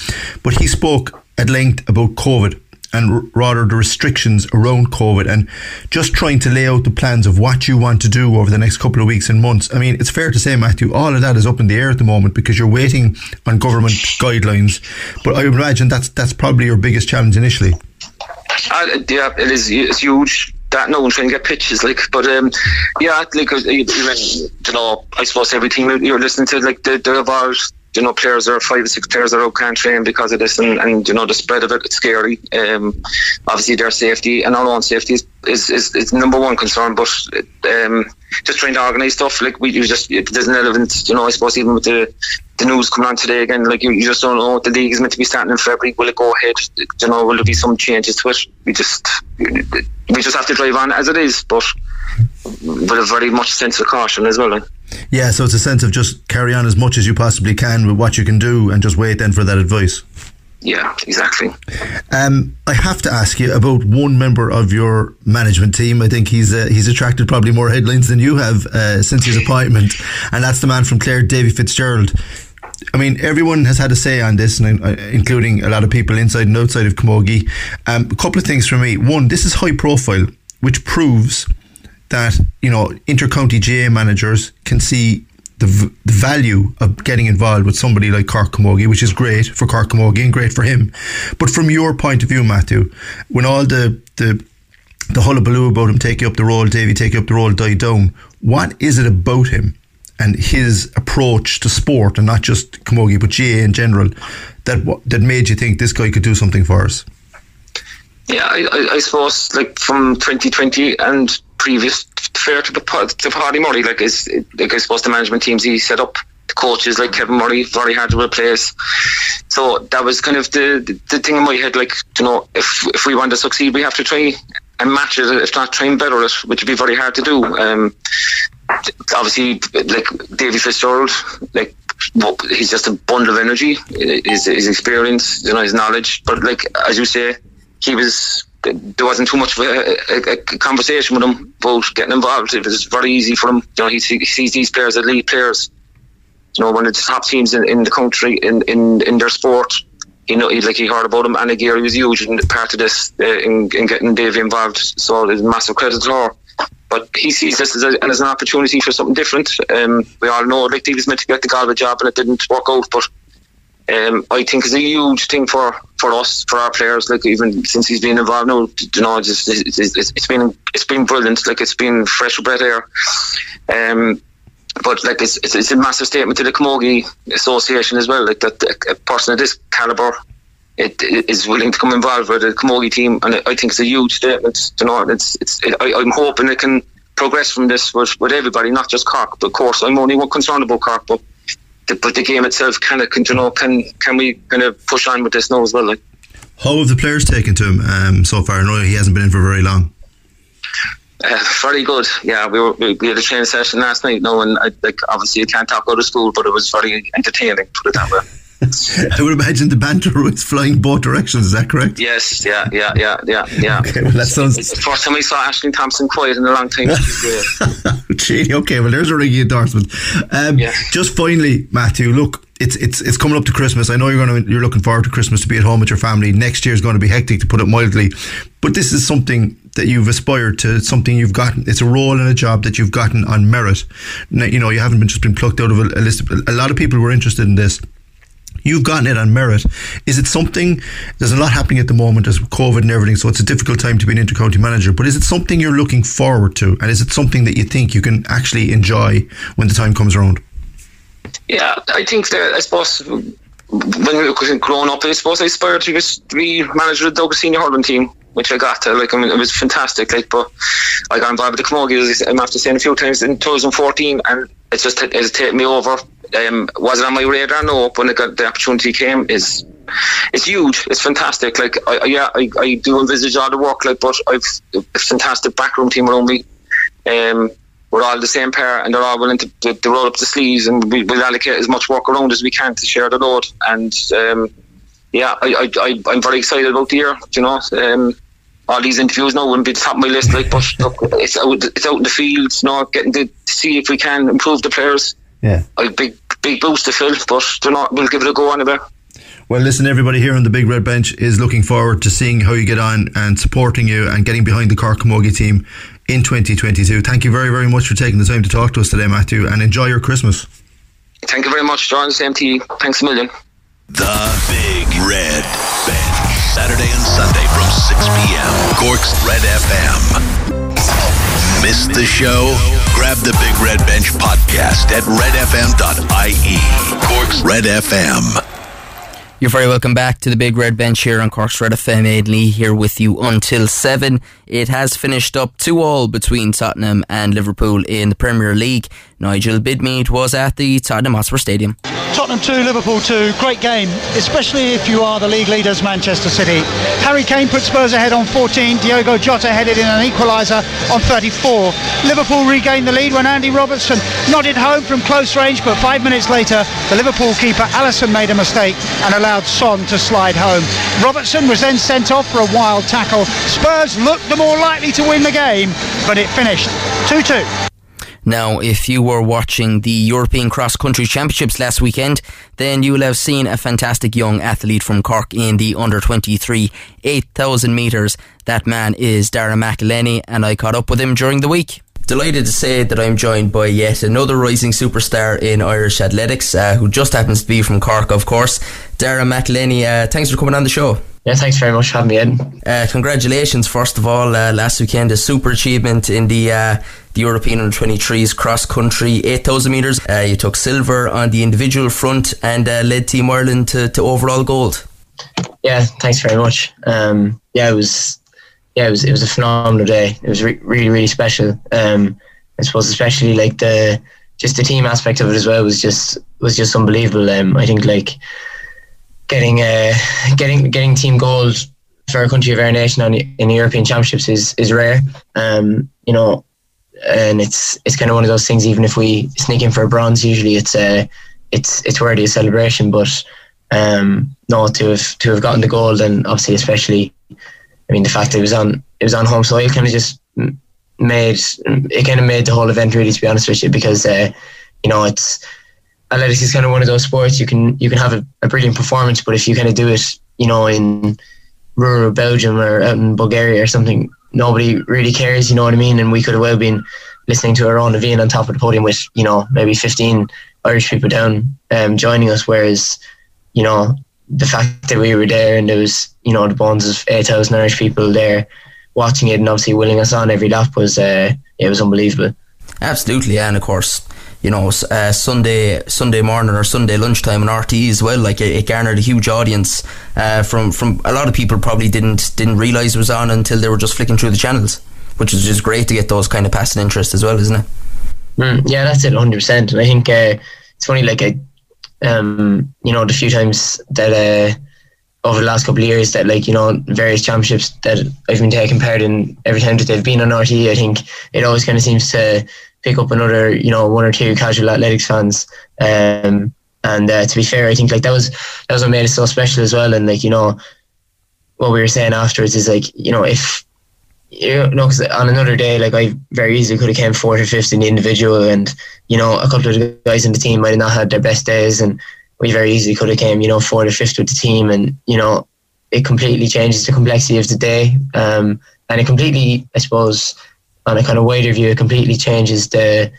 but he spoke at length about COVID and rather the restrictions around COVID and just trying to lay out the plans of what you want to do over the next couple of weeks and months. I mean, it's fair to say, Matthew, all of that is up in the air at the moment because you're waiting on government guidelines. But I imagine that's that's probably your biggest challenge initially. Uh, yeah, it is. It's huge. That no one trying to get pitches, like, but um, yeah, like you know, I suppose everything you're listening to, like, the, the evolved you know, players are five or six players are out can't train because of this, and, and you know the spread of it. It's scary. Um, obviously, their safety and our own safety is is, is, is number one concern. But um, just trying to organise stuff like we just there's an element. You know, I suppose even with the the news coming on today again, like you, you just don't know. The league is meant to be starting in February. Will it go ahead? You know, will there be some changes to it? We just we just have to drive on as it is, but with a very much sense of caution as well. Yeah, so it's a sense of just carry on as much as you possibly can with what you can do and just wait then for that advice. Yeah, exactly. Um, I have to ask you about one member of your management team. I think he's uh, he's attracted probably more headlines than you have uh, since his appointment, and that's the man from Clare, Davy Fitzgerald. I mean, everyone has had a say on this, and, uh, including a lot of people inside and outside of Camogie. Um, a couple of things for me. One, this is high profile, which proves that you know intercounty GAA managers can see the, v- the value of getting involved with somebody like Cork Camogie, which is great for Cork Camogie and great for him. But from your point of view, Matthew, when all the the the hullabaloo about him taking up the role, Davy taking up the role, died down. What is it about him and his approach to sport, and not just Camogie, but GAA in general, that that made you think this guy could do something for us? Yeah, I, I, suppose like from 2020 and previous fair to the to Paddy Murray, like is like I suppose the management teams he set up, the coaches like Kevin Murray, very hard to replace. So that was kind of the, the, the thing in my head, like you know, if if we want to succeed, we have to try and match it, if not try and better it, which would be very hard to do. Um, obviously, like Davy Fitzgerald, like he's just a bundle of energy, his, his experience, you know, his knowledge. But like as you say he was there wasn't too much of a, a, a, conversation with him about getting involved. It was very easy for him. You know, he, he sees these players as elite players. You know, one of the top teams in, in the country in, in, in their sport. You know, he, like he heard about him. Anna Geary was huge in part of this uh, in, in getting Davy involved. So there's massive credit to her. But he sees this as, a, as an opportunity for something different. Um, we all know like he was meant to get the Galway job and it didn't work out, but um, I think is a huge thing for, for us, for our players. Like even since he's been involved now, you know, just it's, it's, it's been it's been brilliant. Like it's been fresh breath air. Um, but like it's, it's, it's a massive statement to the Camogie Association as well. Like that a person of this caliber it, it is willing to come involved with the Camogie team, and I think it's a huge statement. You know, it's it's. It, I, I'm hoping it can progress from this with, with everybody, not just Cork. But of course, I'm only concerned about Cork, but the, but the game itself kind of you know can can we kind of push on with this now as well like how have the players taken to him um, so far I know he hasn't been in for very long Uh, very good. Yeah, we were we, we had a training session last night. No, and I, like obviously you can't talk out of school, but it was very entertaining. Put it that way. I would imagine the banter was flying both directions. Is that correct? Yes. Yeah. Yeah. Yeah. Yeah. Yeah. Okay, well, that sounds. It's the first time we saw Ashling Thompson quiet in a long time. Gee, okay, well, there's a ringing endorsement. Um, Just finally, Matthew, look, it's it's it's coming up to Christmas. I know you're going to you're looking forward to Christmas to be at home with your family. Next year is going to be hectic, to put it mildly. But this is something that you've aspired to, something you've gotten. It's a role and a job that you've gotten on merit. Now, you know, you haven't been just been plucked out of a, a list. Of, a lot of people were interested in this. You've gotten it on merit. Is it something? There's a lot happening at the moment as COVID and everything, so it's a difficult time to be an intercounty manager. But is it something you're looking forward to, and is it something that you think you can actually enjoy when the time comes around? Yeah, I think that I suppose when we were growing up, I suppose I aspired to be manager of the Douglas senior hurling team, which I got. Like I mean, it was fantastic. Like, but I got involved with the Camogie. I'm after saying a few times in 2014, and it's just it's taken me over. Um, was it on my radar? No. When it got, the opportunity came, is it's huge. It's fantastic. Like, I, yeah, I, I do envisage all the work. Like, but I've a fantastic backroom team around me. Um, we're all the same pair and they're all willing to, to, to roll up the sleeves and we, will allocate as much work around as we can to share the load. And um, yeah, I, I, I, am very excited about the year. You know, um, all these interviews now wouldn't be the top of my list. Like, but look, it's out, it's out in the fields. You know, getting to see if we can improve the players. Yeah, a big big boost to fill, but they're not. We'll give it a go anyway. Well, listen, everybody here on the Big Red Bench is looking forward to seeing how you get on and supporting you and getting behind the Cork Camogie team in 2022. Thank you very, very much for taking the time to talk to us today, Matthew, and enjoy your Christmas. Thank you very much, John. Same to you. Thanks a million. The Big Red Bench. Saturday and Sunday from 6 p.m. Cork's Red FM. Missed the show? Grab the Big Red Bench podcast at redfm.ie. Cork's Red FM. You're very welcome back to the Big Red Bench here on Cork's Red FM. Aid Lee here with you until 7. It has finished up 2 all between Tottenham and Liverpool in the Premier League. Nigel Bidmead was at the Tottenham Hotspur Stadium. Tottenham 2, Liverpool 2. Great game, especially if you are the league leaders, Manchester City. Harry Kane put Spurs ahead on 14. Diogo Jota headed in an equaliser on 34. Liverpool regained the lead when Andy Robertson nodded home from close range, but five minutes later, the Liverpool keeper Alisson made a mistake and allowed Son to slide home. Robertson was then sent off for a wild tackle. Spurs looked the more likely to win the game, but it finished 2 2. Now, if you were watching the European Cross Country Championships last weekend, then you will have seen a fantastic young athlete from Cork in the under 23 8,000 metres. That man is Darragh McElhinney, and I caught up with him during the week. Delighted to say that I'm joined by yet another rising superstar in Irish athletics, uh, who just happens to be from Cork, of course. Darragh McElhinney, uh, thanks for coming on the show. Yeah, thanks very much for having me in. Uh, congratulations, first of all, uh, last weekend, a super achievement in the uh, the European Under 23s cross country 8,000 metres. Uh, you took silver on the individual front and uh, led Team Ireland to, to overall gold. Yeah, thanks very much. Um, yeah, it was yeah, it was it was a phenomenal day. It was re- really really special. Um, I suppose especially like the just the team aspect of it as well was just was just unbelievable. Um, I think like getting uh, getting getting team gold for a country of our nation on in the European Championships is is rare. Um, you know, and it's it's kind of one of those things. Even if we sneak in for a bronze, usually it's uh, it's it's worthy of celebration. But um, no, to have to have gotten the gold, and obviously especially, I mean, the fact that it was on it was on home soil kind of just made it kind of made the whole event really. To be honest with you, because uh, you know it's athletics is kind of one of those sports you can you can have a, a brilliant performance, but if you kind of do it, you know, in rural Belgium or out in Bulgaria or something, nobody really cares. You know what I mean? And we could have well been listening to our own Naveen on top of the podium with you know maybe fifteen Irish people down um, joining us, whereas you know the fact that we were there and there was you know the bonds of eight thousand Irish people there watching it and obviously willing us on every lap was uh, it was unbelievable. Absolutely, and of course you know, uh, Sunday Sunday morning or Sunday lunchtime on RTÉ as well. Like it, it garnered a huge audience uh, from from a lot of people probably didn't didn't realise it was on until they were just flicking through the channels, which is just great to get those kind of passing interest as well, isn't it? Mm, yeah, that's it, hundred percent. And I think uh, it's funny, like I, um, you know, the few times that uh, over the last couple of years that like you know various championships that I've been taking part in every time that they've been on RTÉ I think it always kind of seems to pick up another you know one or two casual athletics fans. Um, and uh, to be fair I think like that was that was what made it so special as well. And like you know what we were saying afterwards is like you know if you know cause on another day like I very easily could have came fourth or fifth in the individual. And you know a couple of the guys in the team might have not had their best days. And we very easily could have came, you know, fourth or fifth with the team, and you know, it completely changes the complexity of the day, um, and it completely, I suppose, on a kind of wider view, it completely changes the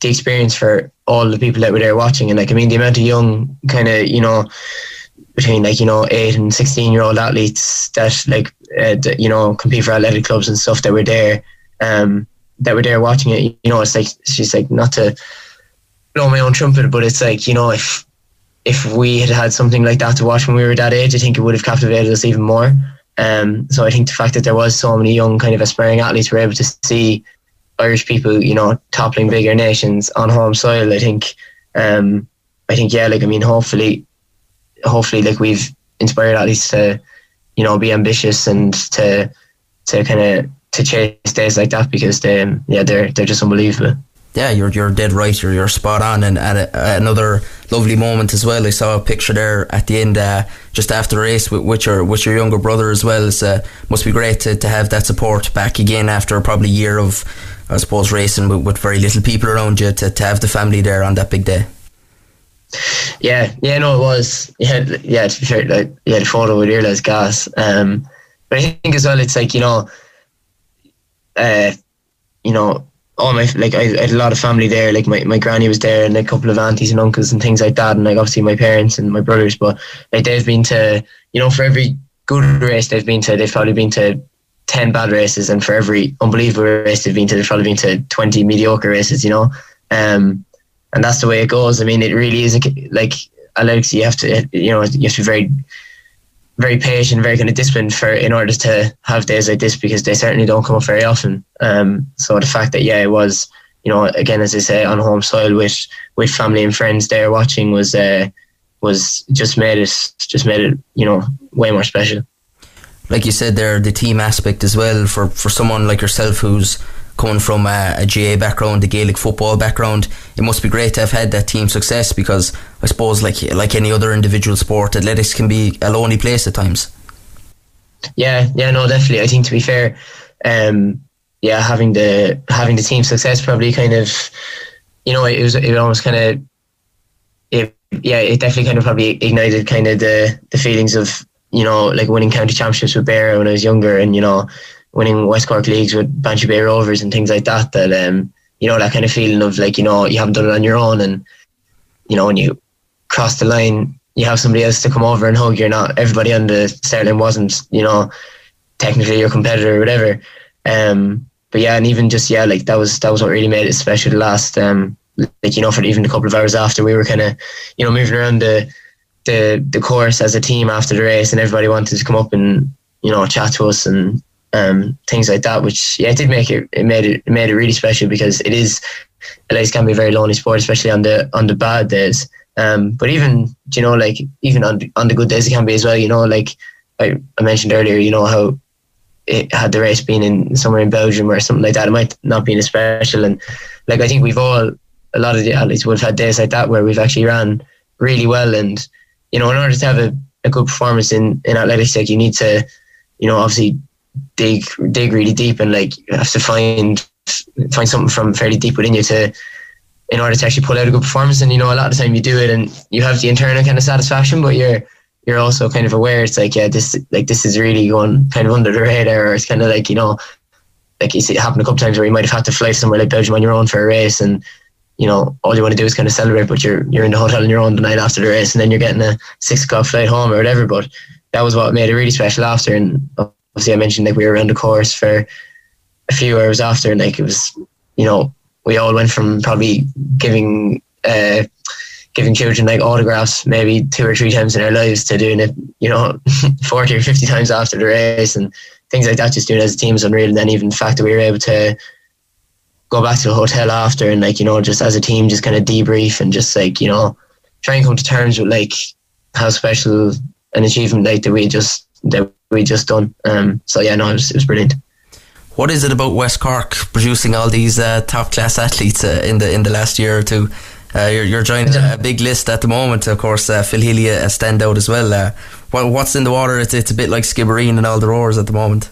the experience for all the people that were there watching, and like I mean, the amount of young kind of, you know, between like you know eight and sixteen year old athletes that like uh, that, you know compete for athletic clubs and stuff that were there, um, that were there watching it. You know, it's like just like not to blow my own trumpet, but it's like you know if if we had had something like that to watch when we were that age, I think it would have captivated us even more. Um, so I think the fact that there was so many young kind of aspiring athletes were able to see Irish people, you know, toppling bigger nations on home soil. I think, um, I think, yeah, like I mean, hopefully, hopefully, like we've inspired athletes to, you know, be ambitious and to, to kind of to chase days like that because they, yeah, they're they're just unbelievable yeah, you're you're dead right. You're you're spot on, and, a, another lovely moment as well. I saw a picture there at the end, uh, just after the race with, with your with your younger brother as well. It uh, must be great to, to have that support back again after probably a year of, I suppose, racing with, with very little people around you. To, to have the family there on that big day. Yeah, yeah, no, it was. Yeah, yeah. To be fair, like, yeah, the photo with Irla's gas. Um, but I think as well, it's like you know, uh, you know all my like I, I, had a lot of family there. Like my, my granny was there, and a couple of aunties and uncles and things like that, and like obviously my parents and my brothers. But like they've been to you know for every good race they've been to, they've probably been to ten bad races, and for every unbelievable race they've been to, they've probably been to twenty mediocre races. You know, um, and that's the way it goes. I mean, it really is a, like athletics. You have to you know you have to be very very patient, very kind of disciplined for in order to have days like this because they certainly don't come up very often. Um, so the fact that yeah, it was you know again as I say on home soil with with family and friends there watching was uh, was just made it just made it you know way more special. Like you said there, the team aspect as well for for someone like yourself who's coming from a, a GAA background, a Gaelic football background, it must be great to have had that team success because I suppose, like like any other individual sport, athletics can be a lonely place at times. Yeah, yeah, no, definitely. I think to be fair, um, yeah, having the having the team success probably kind of, you know, it was it almost kind of, it yeah, it definitely kind of probably ignited kind of the the feelings of you know like winning county championships with Beara when I was younger, and you know winning West Cork leagues with Bantry Bay Rovers and things like that. That um, you know that kind of feeling of like you know you haven't done it on your own, and you know when you cross the line, you have somebody else to come over and hug. You're not everybody on the start line wasn't you know technically your competitor or whatever. Um, but yeah, and even just yeah, like that was that was what really made it special. The last um, like you know for even a couple of hours after we were kind of you know moving around the the the course as a team after the race, and everybody wanted to come up and you know chat to us and um, things like that. Which yeah, it did make it. It made it, it made it really special because it is. It can be a very lonely sport, especially on the on the bad days. Um, but even you know, like even on on the good days, it can be as well. You know, like I, I mentioned earlier, you know how it had the race been in somewhere in Belgium or something like that, it might not be as special. And like I think we've all a lot of the athletes would have had days like that where we've actually ran really well. And you know, in order to have a, a good performance in in athletics, like you need to, you know, obviously dig dig really deep and like you have to find find something from fairly deep within you to in order to actually pull out a good performance. And you know a lot of the time you do it and you have the internal kind of satisfaction but you're you're also kind of aware it's like yeah this like this is really going kind of under the radar or it's kind of like you know like you see it happened a couple times where you might have had to fly somewhere like Belgium on your own for a race and you know all you want to do is kind of celebrate but you're you're in the hotel on your own the night after the race and then you're getting a six o'clock flight home or whatever. But that was what made it really special after. And obviously I mentioned like we were around the course for a few hours after, and like it was, you know, we all went from probably giving uh, giving children like autographs maybe two or three times in our lives to doing it, you know, forty or fifty times after the race and things like that. Just doing it as a team is unreal. And then even the fact that we were able to go back to the hotel after and like you know just as a team just kind of debrief and just like you know try and come to terms with like how special an achievement like that we just that we just done. Um, so yeah, no, it was, it was brilliant. What is it about West Cork producing all these uh, top class athletes uh, in the in the last year or two? Uh, you're, you're joining a big list at the moment. Of course, uh, Phil Healy a standout as well. Uh, what, what's in the water? It's, it's a bit like Skibbereen and all the roars at the moment.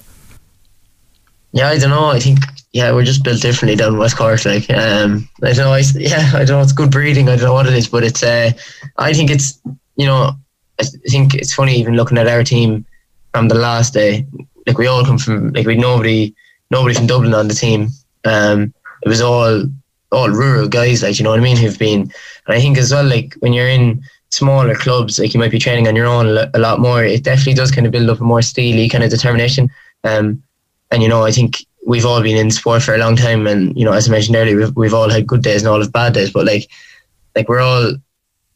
Yeah, I don't know. I think yeah, we're just built differently down West Cork. Like, um, I don't know. I, yeah, I don't know. It's good breeding. I don't know what it is, but it's. Uh, I think it's. You know, I think it's funny even looking at our team from the last day. Like we all come from. Like we nobody, nobody from Dublin on the team. Um, it was all all rural guys, like you know what I mean, who've been. And I think as well, like when you're in smaller clubs, like you might be training on your own a lot more. It definitely does kind of build up a more steely kind of determination. Um, and you know, I think we've all been in sport for a long time, and you know, as I mentioned earlier, we've, we've all had good days and all of bad days. But like, like we're all,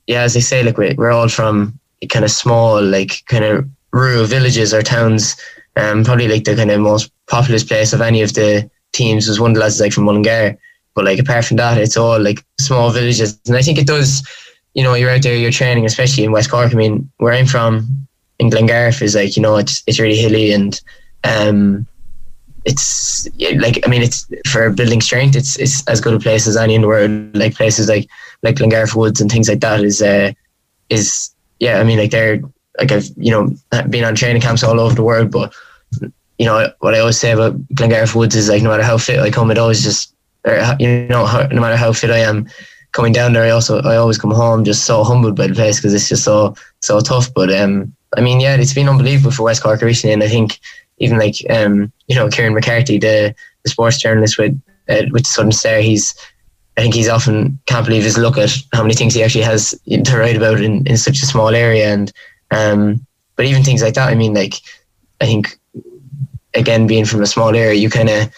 yeah, as they say, like we're, we're all from kind of small, like kind of rural villages or towns. Um, probably like the kind of most populous place of any of the teams was one of the lads like from Mullingar. But like apart from that, it's all like small villages, and I think it does. You know, you're out there, you're training, especially in West Cork. I mean, where I'm from in Glengarriff is like you know it's it's really hilly and um, it's like I mean it's for building strength. It's it's as good a place as any in the world. Like places like like Glengarriff Woods and things like that is uh, is yeah. I mean like they're like I've you know been on training camps all over the world, but you know what I always say about Glengarriff Woods is like no matter how fit I come, it always just or, you know no matter how fit I am coming down there, I also I always come home just so humbled by the place because it's just so so tough. But um, I mean yeah, it's been unbelievable for West Cork recently, and I think even like um, you know Kieran McCarthy, the, the sports journalist with uh, with Southern Star, he's I think he's often can't believe his look at how many things he actually has to write about in, in such a small area, and um, but even things like that. I mean, like I think again being from a small area, you kind of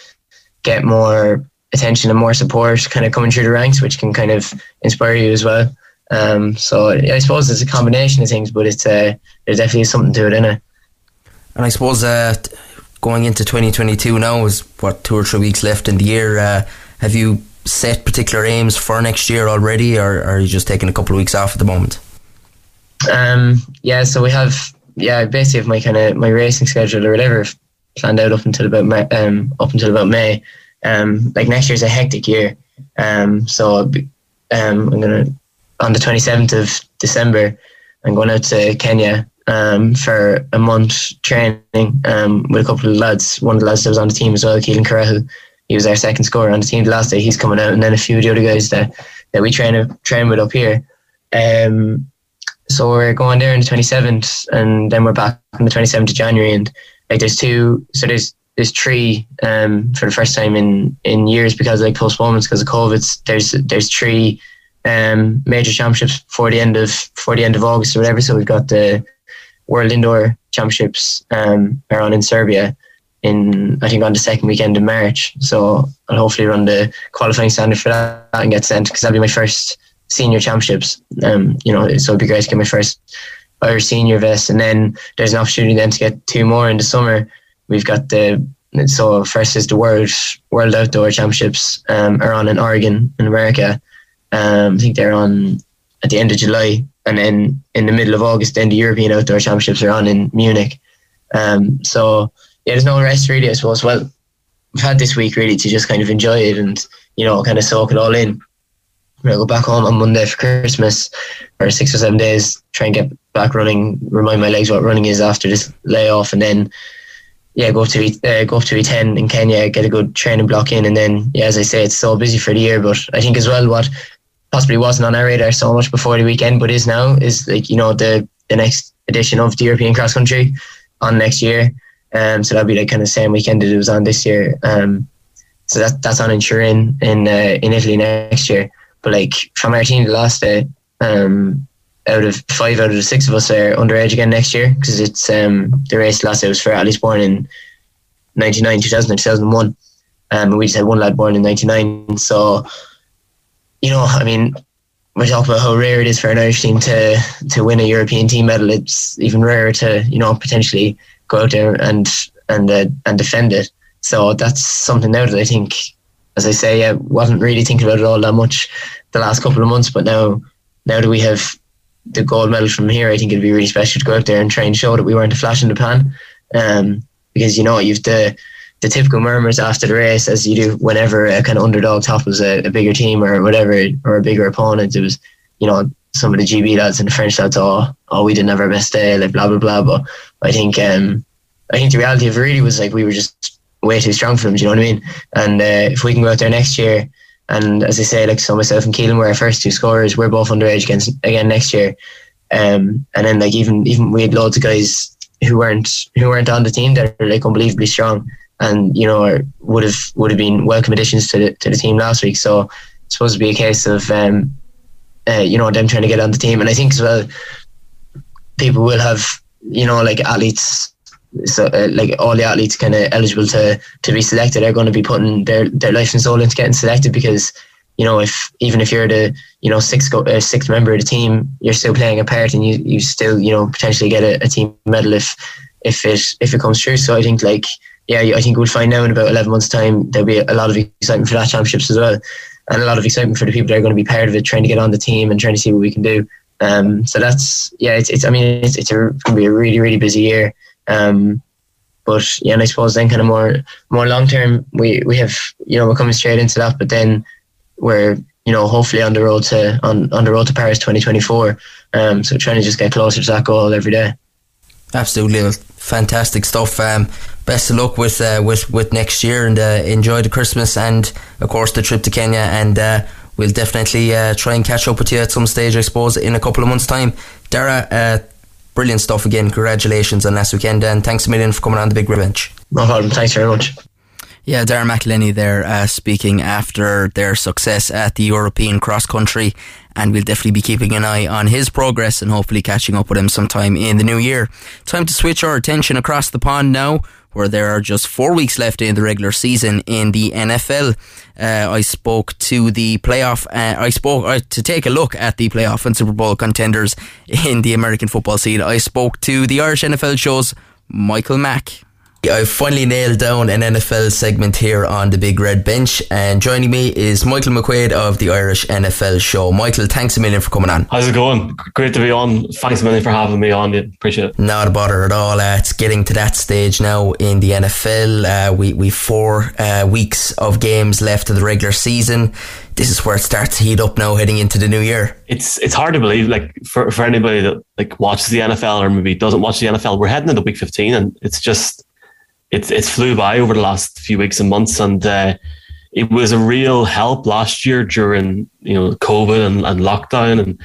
get more attention and more support kind of coming through the ranks, which can kind of inspire you as well. Um, so I suppose it's a combination of things, but it's uh, there definitely something to it in it. And I suppose uh, going into 2022 now is what two or three weeks left in the year. Uh, have you set particular aims for next year already, or, are you just taking a couple of weeks off at the moment? Um, yeah, so we have yeah basically my kind of my racing schedule or whatever planned out up until about May, um, up until about May. Um, like next year's a hectic year, um, so um, I'm gonna on the 27th of December. I'm going out to Kenya um, for a month training um, with a couple of lads. One of the lads that was on the team as well, Keelan Kilrehill. He was our second scorer on the team the last day. He's coming out, and then a few of the other guys that, that we train train with up here. Um, so we're going there on the 27th, and then we're back on the 27th of January. And like, there's two, so there's there's three um, for the first time in in years because of like postponements because of COVID. There's there's three um, major championships for the end of for the end of August or whatever. So we've got the World Indoor Championships um, are on in Serbia in I think on the second weekend of March. So I'll hopefully run the qualifying standard for that and get sent because that'll be my first senior championships. Um, you know, so it'd be great to get my first Irish senior vest, and then there's an opportunity then to get two more in the summer. We've got the so first is the World World Outdoor Championships um, are on in Oregon in America. Um, I think they're on at the end of July, and then in the middle of August, then the European Outdoor Championships are on in Munich. Um, so yeah, there's no rest really, I suppose. Well, we've had this week really to just kind of enjoy it and you know kind of soak it all in. I go back home on Monday for Christmas for six or seven days, try and get back running, remind my legs what running is after this layoff, and then yeah, go to uh, go up to Iten in Kenya, get a good training block in, and then yeah, as I say, it's so busy for the year. But I think as well, what possibly wasn't on our radar so much before the weekend, but is now is like you know the the next edition of the European Cross Country on next year. Um, so that'll be like kind of same weekend that it was on this year. Um, so that that's on in Turin in uh, in Italy next year. But like from our team, the last day, um, out of five out of the six of us are underage again next year because it's um, the race last day was for Alice born in 99, 2000, 2001. Um, and we just had one lad born in 99. So you know, I mean, we talk about how rare it is for an Irish team to to win a European team medal. It's even rarer to you know potentially go out there and and uh, and defend it. So that's something now that I think, as I say, I wasn't really thinking about it all that much the last couple of months. But now, now that we have the gold medal from here, I think it'd be really special to go out there and try and show that we weren't a flash in the pan. Um, because you know you've the the typical murmurs after the race, as you do whenever a kind of underdog topples a, a bigger team or whatever, or a bigger opponent. It was, you know, some of the GB lads and the French lads, oh, oh, we didn't have our best day, like blah blah blah. But I think, um, I think the reality of it really was like we were just way too strong for them. Do you know what I mean? And uh, if we can go out there next year, and as I say, like so myself and Keelan were our first two scorers, we're both underage against again next year. Um, and then like even even we had loads of guys who weren't who weren't on the team that are like unbelievably strong and you know would have would have been welcome additions to the to the team last week. So it's supposed to be a case of um, uh, you know them trying to get on the team, and I think as well people will have you know like athletes. So, uh, like all the athletes kind of eligible to to be selected are going to be putting their their life and soul into getting selected because you know if even if you're the you know sixth go, uh, sixth member of the team, you're still playing a part and you you still you know potentially get a, a team medal if if it if it comes true. So I think like yeah, I think we'll find now in about 11 months' time there'll be a lot of excitement for that championships as well, and a lot of excitement for the people that are going to be part of it, trying to get on the team and trying to see what we can do. Um, so that's yeah, it's, it's I mean it's, it's a, going to be a really really busy year. Um, but yeah, and I suppose then kind of more more long term, we we have you know we're coming straight into that, but then we're you know hopefully on the road to on, on the road to Paris 2024. Um, so trying to just get closer to that goal every day. Absolutely fantastic stuff. Um, best of luck with uh, with with next year, and uh, enjoy the Christmas and of course the trip to Kenya. And uh, we'll definitely uh, try and catch up with you at some stage, I suppose, in a couple of months' time. Darragh, uh, brilliant stuff again. Congratulations on last weekend, and thanks a million for coming on the Big Red Bench. No problem. Thanks very much. Yeah, Darren McElhinney there uh, speaking after their success at the European cross country, and we'll definitely be keeping an eye on his progress and hopefully catching up with him sometime in the new year. Time to switch our attention across the pond now, where there are just four weeks left in the regular season in the NFL. Uh, I spoke to the playoff. Uh, I spoke uh, to take a look at the playoff and Super Bowl contenders in the American football scene. I spoke to the Irish NFL show's Michael Mack. I've finally nailed down an NFL segment here on the Big Red Bench, and joining me is Michael McQuaid of the Irish NFL Show. Michael, thanks a million for coming on. How's it going? Great to be on. Thanks a million for having me on. Appreciate it. Not a bother at all. Uh, it's getting to that stage now in the NFL. Uh, we we four uh, weeks of games left of the regular season. This is where it starts to heat up now, heading into the new year. It's it's hard to believe, like for, for anybody that like watches the NFL or maybe doesn't watch the NFL, we're heading into week fifteen, and it's just it's it's flew by over the last few weeks and months, and uh, it was a real help last year during you know COVID and, and lockdown, and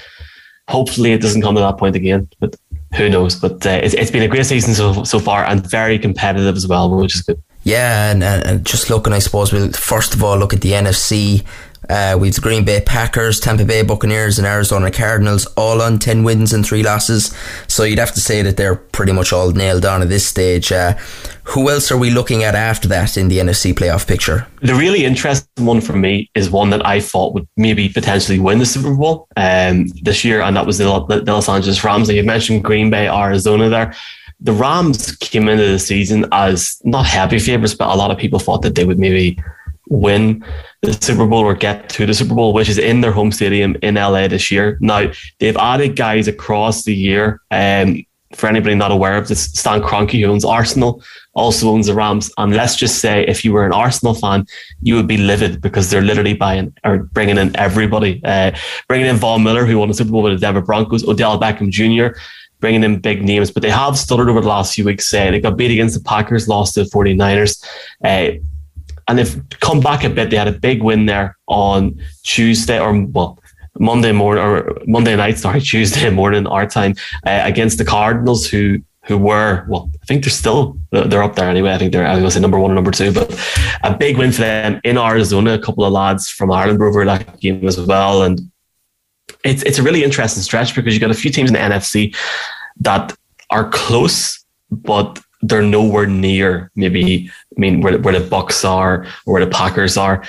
hopefully it doesn't come to that point again. But who knows? But uh, it's, it's been a great season so so far, and very competitive as well, which is good. Yeah, and, and just looking, I suppose we'll first of all look at the NFC. Uh, we've the Green Bay Packers, Tampa Bay Buccaneers, and Arizona Cardinals, all on 10 wins and 3 losses. So you'd have to say that they're pretty much all nailed on at this stage. Uh, who else are we looking at after that in the NFC playoff picture? The really interesting one for me is one that I thought would maybe potentially win the Super Bowl um, this year, and that was the, the Los Angeles Rams. You mentioned Green Bay, Arizona there the Rams came into the season as not heavy favourites, but a lot of people thought that they would maybe win the Super Bowl or get to the Super Bowl, which is in their home stadium in LA this year. Now, they've added guys across the year. Um, for anybody not aware of this, Stan Kroenke, who owns Arsenal, also owns the Rams. And let's just say, if you were an Arsenal fan, you would be livid because they're literally buying or bringing in everybody. Uh, bringing in Von Miller, who won the Super Bowl with the Denver Broncos, Odell Beckham Jr., bringing in big names, but they have stuttered over the last few weeks. Uh, they got beat against the Packers, lost to the 49ers. Uh, and they've come back a bit. They had a big win there on Tuesday or well Monday morning or Monday night, sorry, Tuesday morning our time uh, against the Cardinals, who who were well, I think they're still they're up there anyway. I think they're I was gonna say number one and number two, but a big win for them in Arizona. A couple of lads from Ireland were over that game as well, and it's it's a really interesting stretch because you have got a few teams in the NFC that are close, but they're nowhere near maybe I mean where, where the Bucs are or where the Packers are.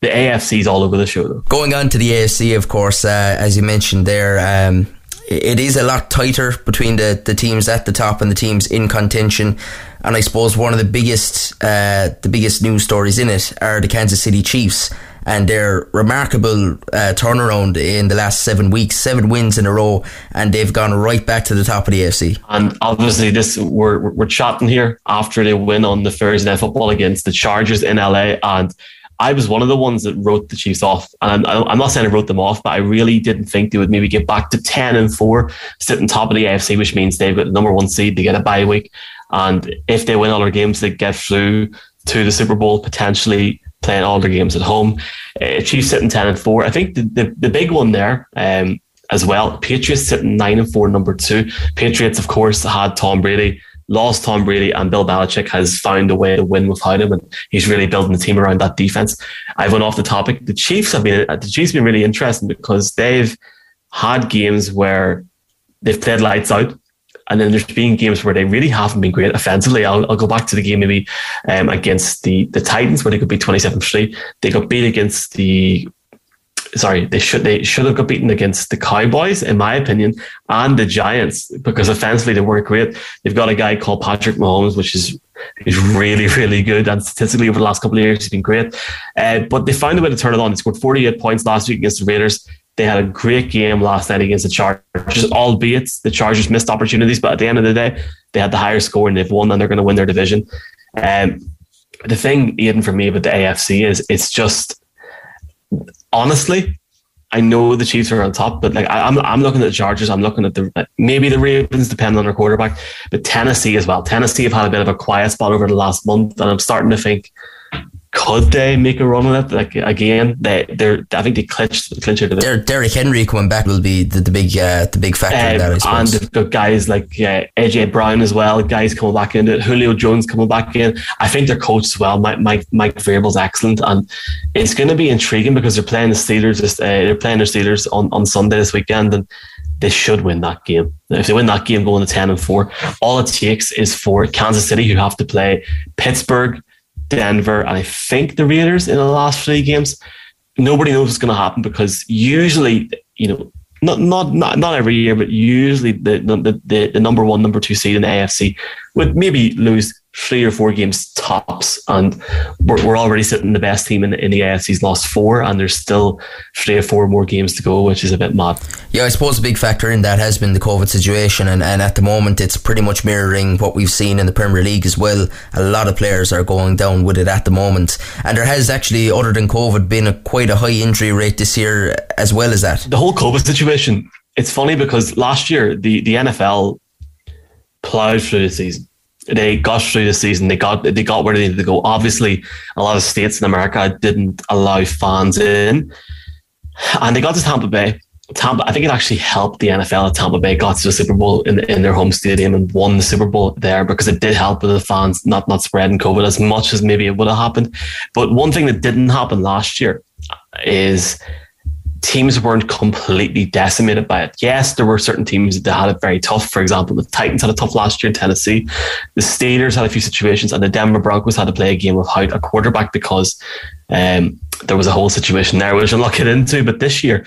The AFC is all over the show though. Going on to the AFC, of course, uh, as you mentioned there, um, it is a lot tighter between the, the teams at the top and the teams in contention. And I suppose one of the biggest uh, the biggest news stories in it are the Kansas City Chiefs and their remarkable uh, turnaround in the last seven weeks, seven wins in a row, and they've gone right back to the top of the AFC. And obviously, this we're we're chatting here after they win on the Thursday night football against the Chargers in LA, and I was one of the ones that wrote the Chiefs off, and I'm, I'm, not saying I wrote them off, but I really didn't think they would maybe get back to ten and four, sitting top of the AFC, which means they've got the number one seed. They get a bye week, and if they win all their games, they get through to the Super Bowl, potentially playing all their games at home. Uh, Chiefs sitting ten and four. I think the the, the big one there. Um, as well, Patriots sitting nine and four, number two. Patriots, of course, had Tom Brady lost Tom Brady and Bill Belichick has found a way to win without him, and he's really building the team around that defense. I've went off the topic. The Chiefs have been the Chiefs have been really interesting because they've had games where they've played lights out. And then there's been games where they really haven't been great offensively. I'll, I'll go back to the game maybe um, against the, the Titans where they could be 27 3. They got beat against the sorry, they should they should have got beaten against the Cowboys, in my opinion, and the Giants because offensively they weren't great. They've got a guy called Patrick Mahomes, which is is really really good, and statistically over the last couple of years he's been great. Uh, but they found a way to turn it on. They scored 48 points last week against the Raiders. They had a great game last night against the Chargers, albeit the Chargers missed opportunities, but at the end of the day, they had the higher score and they've won and they're going to win their division. Um, the thing, Aidan, for me about the AFC is it's just honestly, I know the Chiefs are on top, but like I, I'm, I'm looking at the Chargers. I'm looking at the maybe the Ravens, depending on their quarterback, but Tennessee as well. Tennessee have had a bit of a quiet spot over the last month, and I'm starting to think could they make a run on it? Like again, they they're I think they clinched clinched it. Der- Derrick Henry coming back will be the, the big uh, the big factor um, in that. and they've got guys like uh, AJ Brown as well. Guys coming back in. Julio Jones coming back in. I think their coach as well. Mike Mike Mike Vrabel's excellent, and it's going to be intriguing because they're playing the Steelers. Uh, they're playing the Steelers on on Sunday this weekend, and they should win that game. If they win that game, going to ten and four, all it takes is for Kansas City, who have to play Pittsburgh. Denver, and I think the Raiders in the last three games. Nobody knows what's going to happen because usually, you know, not not not not every year, but usually the the the, the number one, number two seed in the AFC would maybe lose three or four games tops, and we're, we're already sitting the best team in the, in the AFC's lost four, and there's still three or four more games to go, which is a bit mad. Yeah, I suppose a big factor in that has been the COVID situation, and, and at the moment it's pretty much mirroring what we've seen in the Premier League as well. A lot of players are going down with it at the moment, and there has actually, other than COVID, been a quite a high injury rate this year as well as that. The whole COVID situation. It's funny because last year the the NFL plowed through the season they got through the season. They got they got where they needed to go. Obviously, a lot of states in America didn't allow fans in, and they got to Tampa Bay. Tampa, I think it actually helped the NFL at Tampa Bay got to the Super Bowl in, in their home stadium and won the Super Bowl there because it did help with the fans not not spreading COVID as much as maybe it would have happened. But one thing that didn't happen last year is teams weren't completely decimated by it. Yes, there were certain teams that had it very tough. For example, the Titans had a tough last year in Tennessee. The Steelers had a few situations, and the Denver Broncos had to play a game without a quarterback because um, there was a whole situation there, which I'm not getting into. But this year,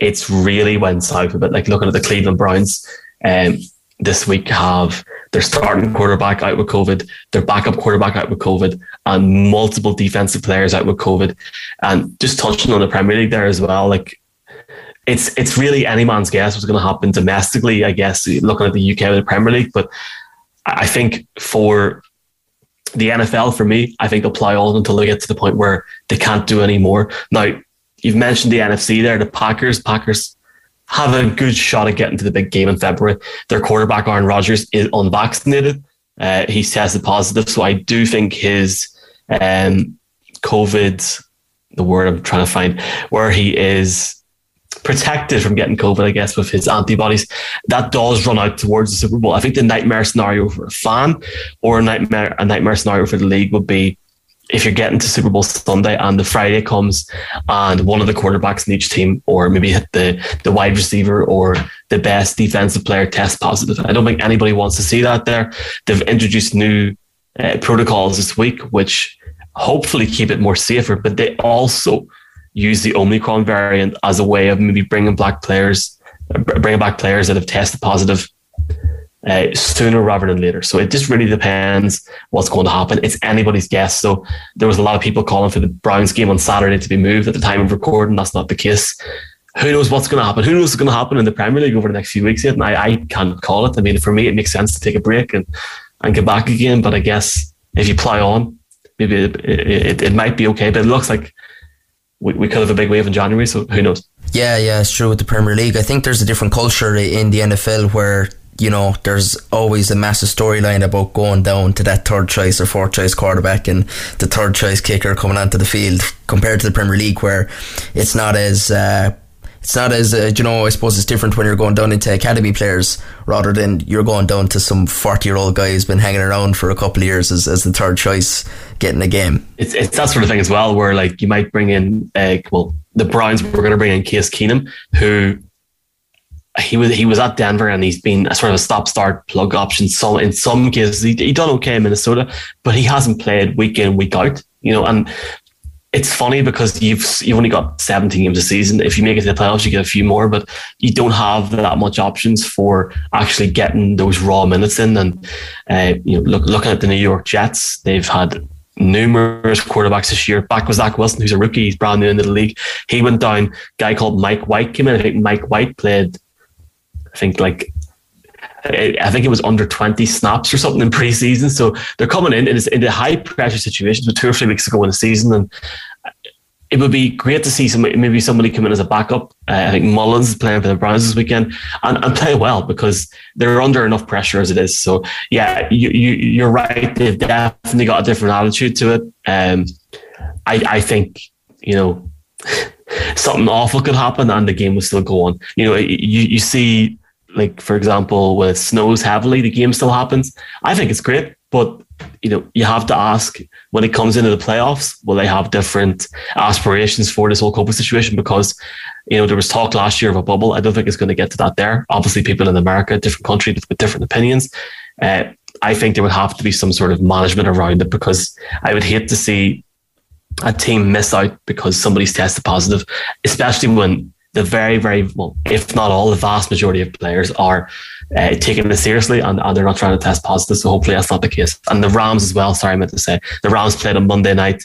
it's really went south a bit. Like looking at the Cleveland Browns um, this week have their starting quarterback out with COVID, their backup quarterback out with COVID, and multiple defensive players out with COVID. And just touching on the Premier League there as well, like it's it's really any man's guess what's going to happen domestically. I guess looking at the UK with the Premier League, but I think for the NFL, for me, I think apply all until they get to the point where they can't do any more. Now, you've mentioned the NFC there, the Packers. Packers have a good shot at getting to the big game in February. Their quarterback Aaron Rodgers is unvaccinated. Uh, he tested positive, so I do think his um, COVID, the word I'm trying to find, where he is protected from getting COVID, I guess, with his antibodies, that does run out towards the Super Bowl. I think the nightmare scenario for a fan or a nightmare a nightmare scenario for the league would be if you're getting to Super Bowl Sunday and the Friday comes and one of the quarterbacks in each team, or maybe the the wide receiver or the best defensive player test positive. I don't think anybody wants to see that there. They've introduced new uh, protocols this week, which hopefully keep it more safer, but they also use the Omicron variant as a way of maybe bringing back players, bringing back players that have tested positive uh, sooner rather than later. So it just really depends what's going to happen. It's anybody's guess. So there was a lot of people calling for the Browns game on Saturday to be moved at the time of recording. That's not the case. Who knows what's going to happen? Who knows what's going to happen in the Premier League over the next few weeks yet? And I, I can't call it. I mean, for me, it makes sense to take a break and, and get back again. But I guess if you plow on, maybe it, it, it might be okay. But it looks like we, we could have a big wave in January. So who knows? Yeah, yeah, it's true with the Premier League. I think there's a different culture in the NFL where you know, there's always a massive storyline about going down to that third choice or fourth choice quarterback and the third choice kicker coming onto the field compared to the Premier League where it's not as uh, it's not as uh, you know I suppose it's different when you're going down into academy players rather than you're going down to some 40 year old guy who's been hanging around for a couple of years as, as the third choice getting a game. It's, it's that sort of thing as well where like you might bring in uh, well the Browns were going to bring in Case Keenum who he was he was at Denver and he's been a sort of a stop start plug option. So in some cases he, he done okay in Minnesota, but he hasn't played week in week out. You know, and it's funny because you've you've only got 17 games a season. If you make it to the playoffs, you get a few more, but you don't have that much options for actually getting those raw minutes in. And uh, you know, look, looking at the New York Jets, they've had numerous quarterbacks this year. Back was Zach Wilson, who's a rookie, he's brand new into the league. He went down. Guy called Mike White came in. I think Mike White played I think like I think it was under 20 snaps or something in preseason. So they're coming in in the high pressure situations with two or three weeks ago in the season. And it would be great to see somebody, maybe somebody come in as a backup. Uh, I think Mullens is playing for the Browns this weekend and, and play well because they're under enough pressure as it is. So yeah, you, you, you're right. They've definitely got a different attitude to it. Um, I, I think, you know, something awful could happen and the game will still go on. You know, you, you see like for example, when it snows heavily, the game still happens. I think it's great, but you know, you have to ask when it comes into the playoffs, will they have different aspirations for this whole COVID situation? Because, you know, there was talk last year of a bubble. I don't think it's going to get to that there. Obviously, people in America, different country with different opinions. Uh, I think there would have to be some sort of management around it because I would hate to see a team miss out because somebody's tested positive, especially when the very, very well, if not all, the vast majority of players are uh, taking this seriously and, and, they're not trying to test positive. So hopefully that's not the case. And the Rams as well. Sorry, I meant to say the Rams played on Monday night,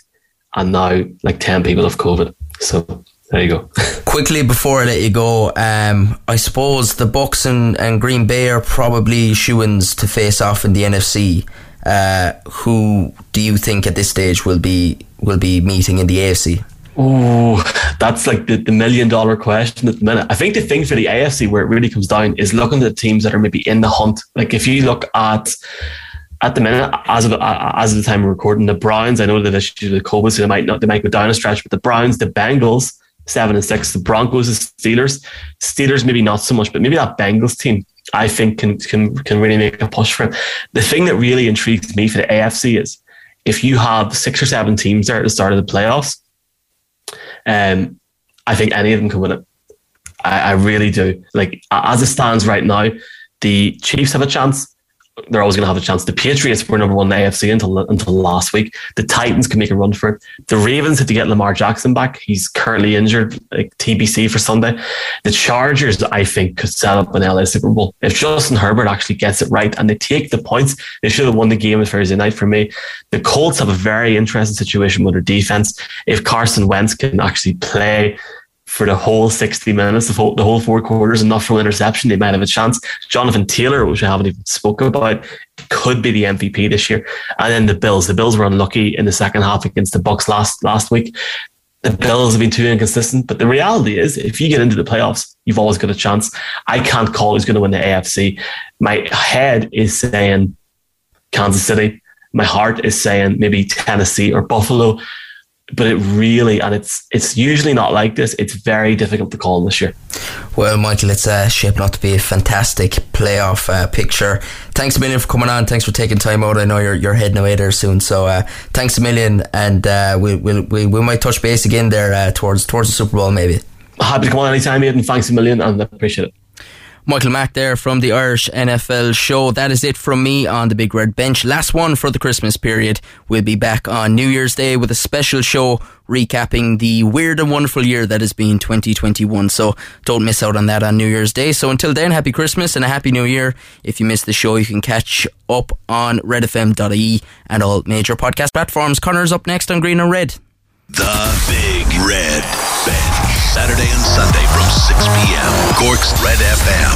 and now like ten people have COVID. So there you go. Quickly before I let you go, um, I suppose the Bucs and, and Green Bay are probably shoo-ins to face off in the NFC. Uh, who do you think at this stage will be will be meeting in the AFC? Oh, that's like the, the million dollar question at the minute. I think the thing for the AFC where it really comes down is looking at the teams that are maybe in the hunt. Like if you look at at the minute, as of as of the time of recording, the Browns, I know they've issues with COVID, so they might not they might go down a stretch, but the Browns, the Bengals, seven and six, the Broncos, the Steelers, Steelers maybe not so much, but maybe that Bengals team, I think can can can really make a push for it. The thing that really intrigues me for the AFC is if you have six or seven teams there at the start of the playoffs um, I think any of them can win it. I, I really do. Like as it stands right now, the Chiefs have a chance they're always going to have a chance. The Patriots were number one in the AFC until until last week. The Titans can make a run for it. The Ravens had to get Lamar Jackson back. He's currently injured, like TBC for Sunday. The Chargers, I think, could set up an LA Super Bowl if Justin Herbert actually gets it right and they take the points. They should have won the game on Thursday night for me. The Colts have a very interesting situation with their defense. If Carson Wentz can actually play for the whole 60 minutes, the whole, the whole four quarters, and not for an interception, they might have a chance. Jonathan Taylor, which I haven't even spoken about, could be the MVP this year. And then the Bills. The Bills were unlucky in the second half against the Bucs last last week. The Bills have been too inconsistent. But the reality is, if you get into the playoffs, you've always got a chance. I can't call who's going to win the AFC. My head is saying Kansas City. My heart is saying maybe Tennessee or Buffalo but it really and it's it's usually not like this. It's very difficult to call this year. Well, Michael, it's uh, shaping up to be a fantastic playoff uh, picture. Thanks a million for coming on. Thanks for taking time out. I know you're you're heading away there soon, so uh, thanks a million, and uh, we we'll, we we might touch base again there uh, towards towards the Super Bowl maybe. Happy to come on anytime, Aidan. Thanks a million, and I appreciate it. Michael Mack there from the Irish NFL show. That is it from me on the Big Red Bench. Last one for the Christmas period. We'll be back on New Year's Day with a special show recapping the weird and wonderful year that has been 2021. So don't miss out on that on New Year's Day. So until then, happy Christmas and a happy New Year. If you missed the show, you can catch up on redfm.ie and all major podcast platforms. Conor's up next on Green and Red. The Big Red Bench. Saturday and Sunday from 6 p.m. Cork's Red FM.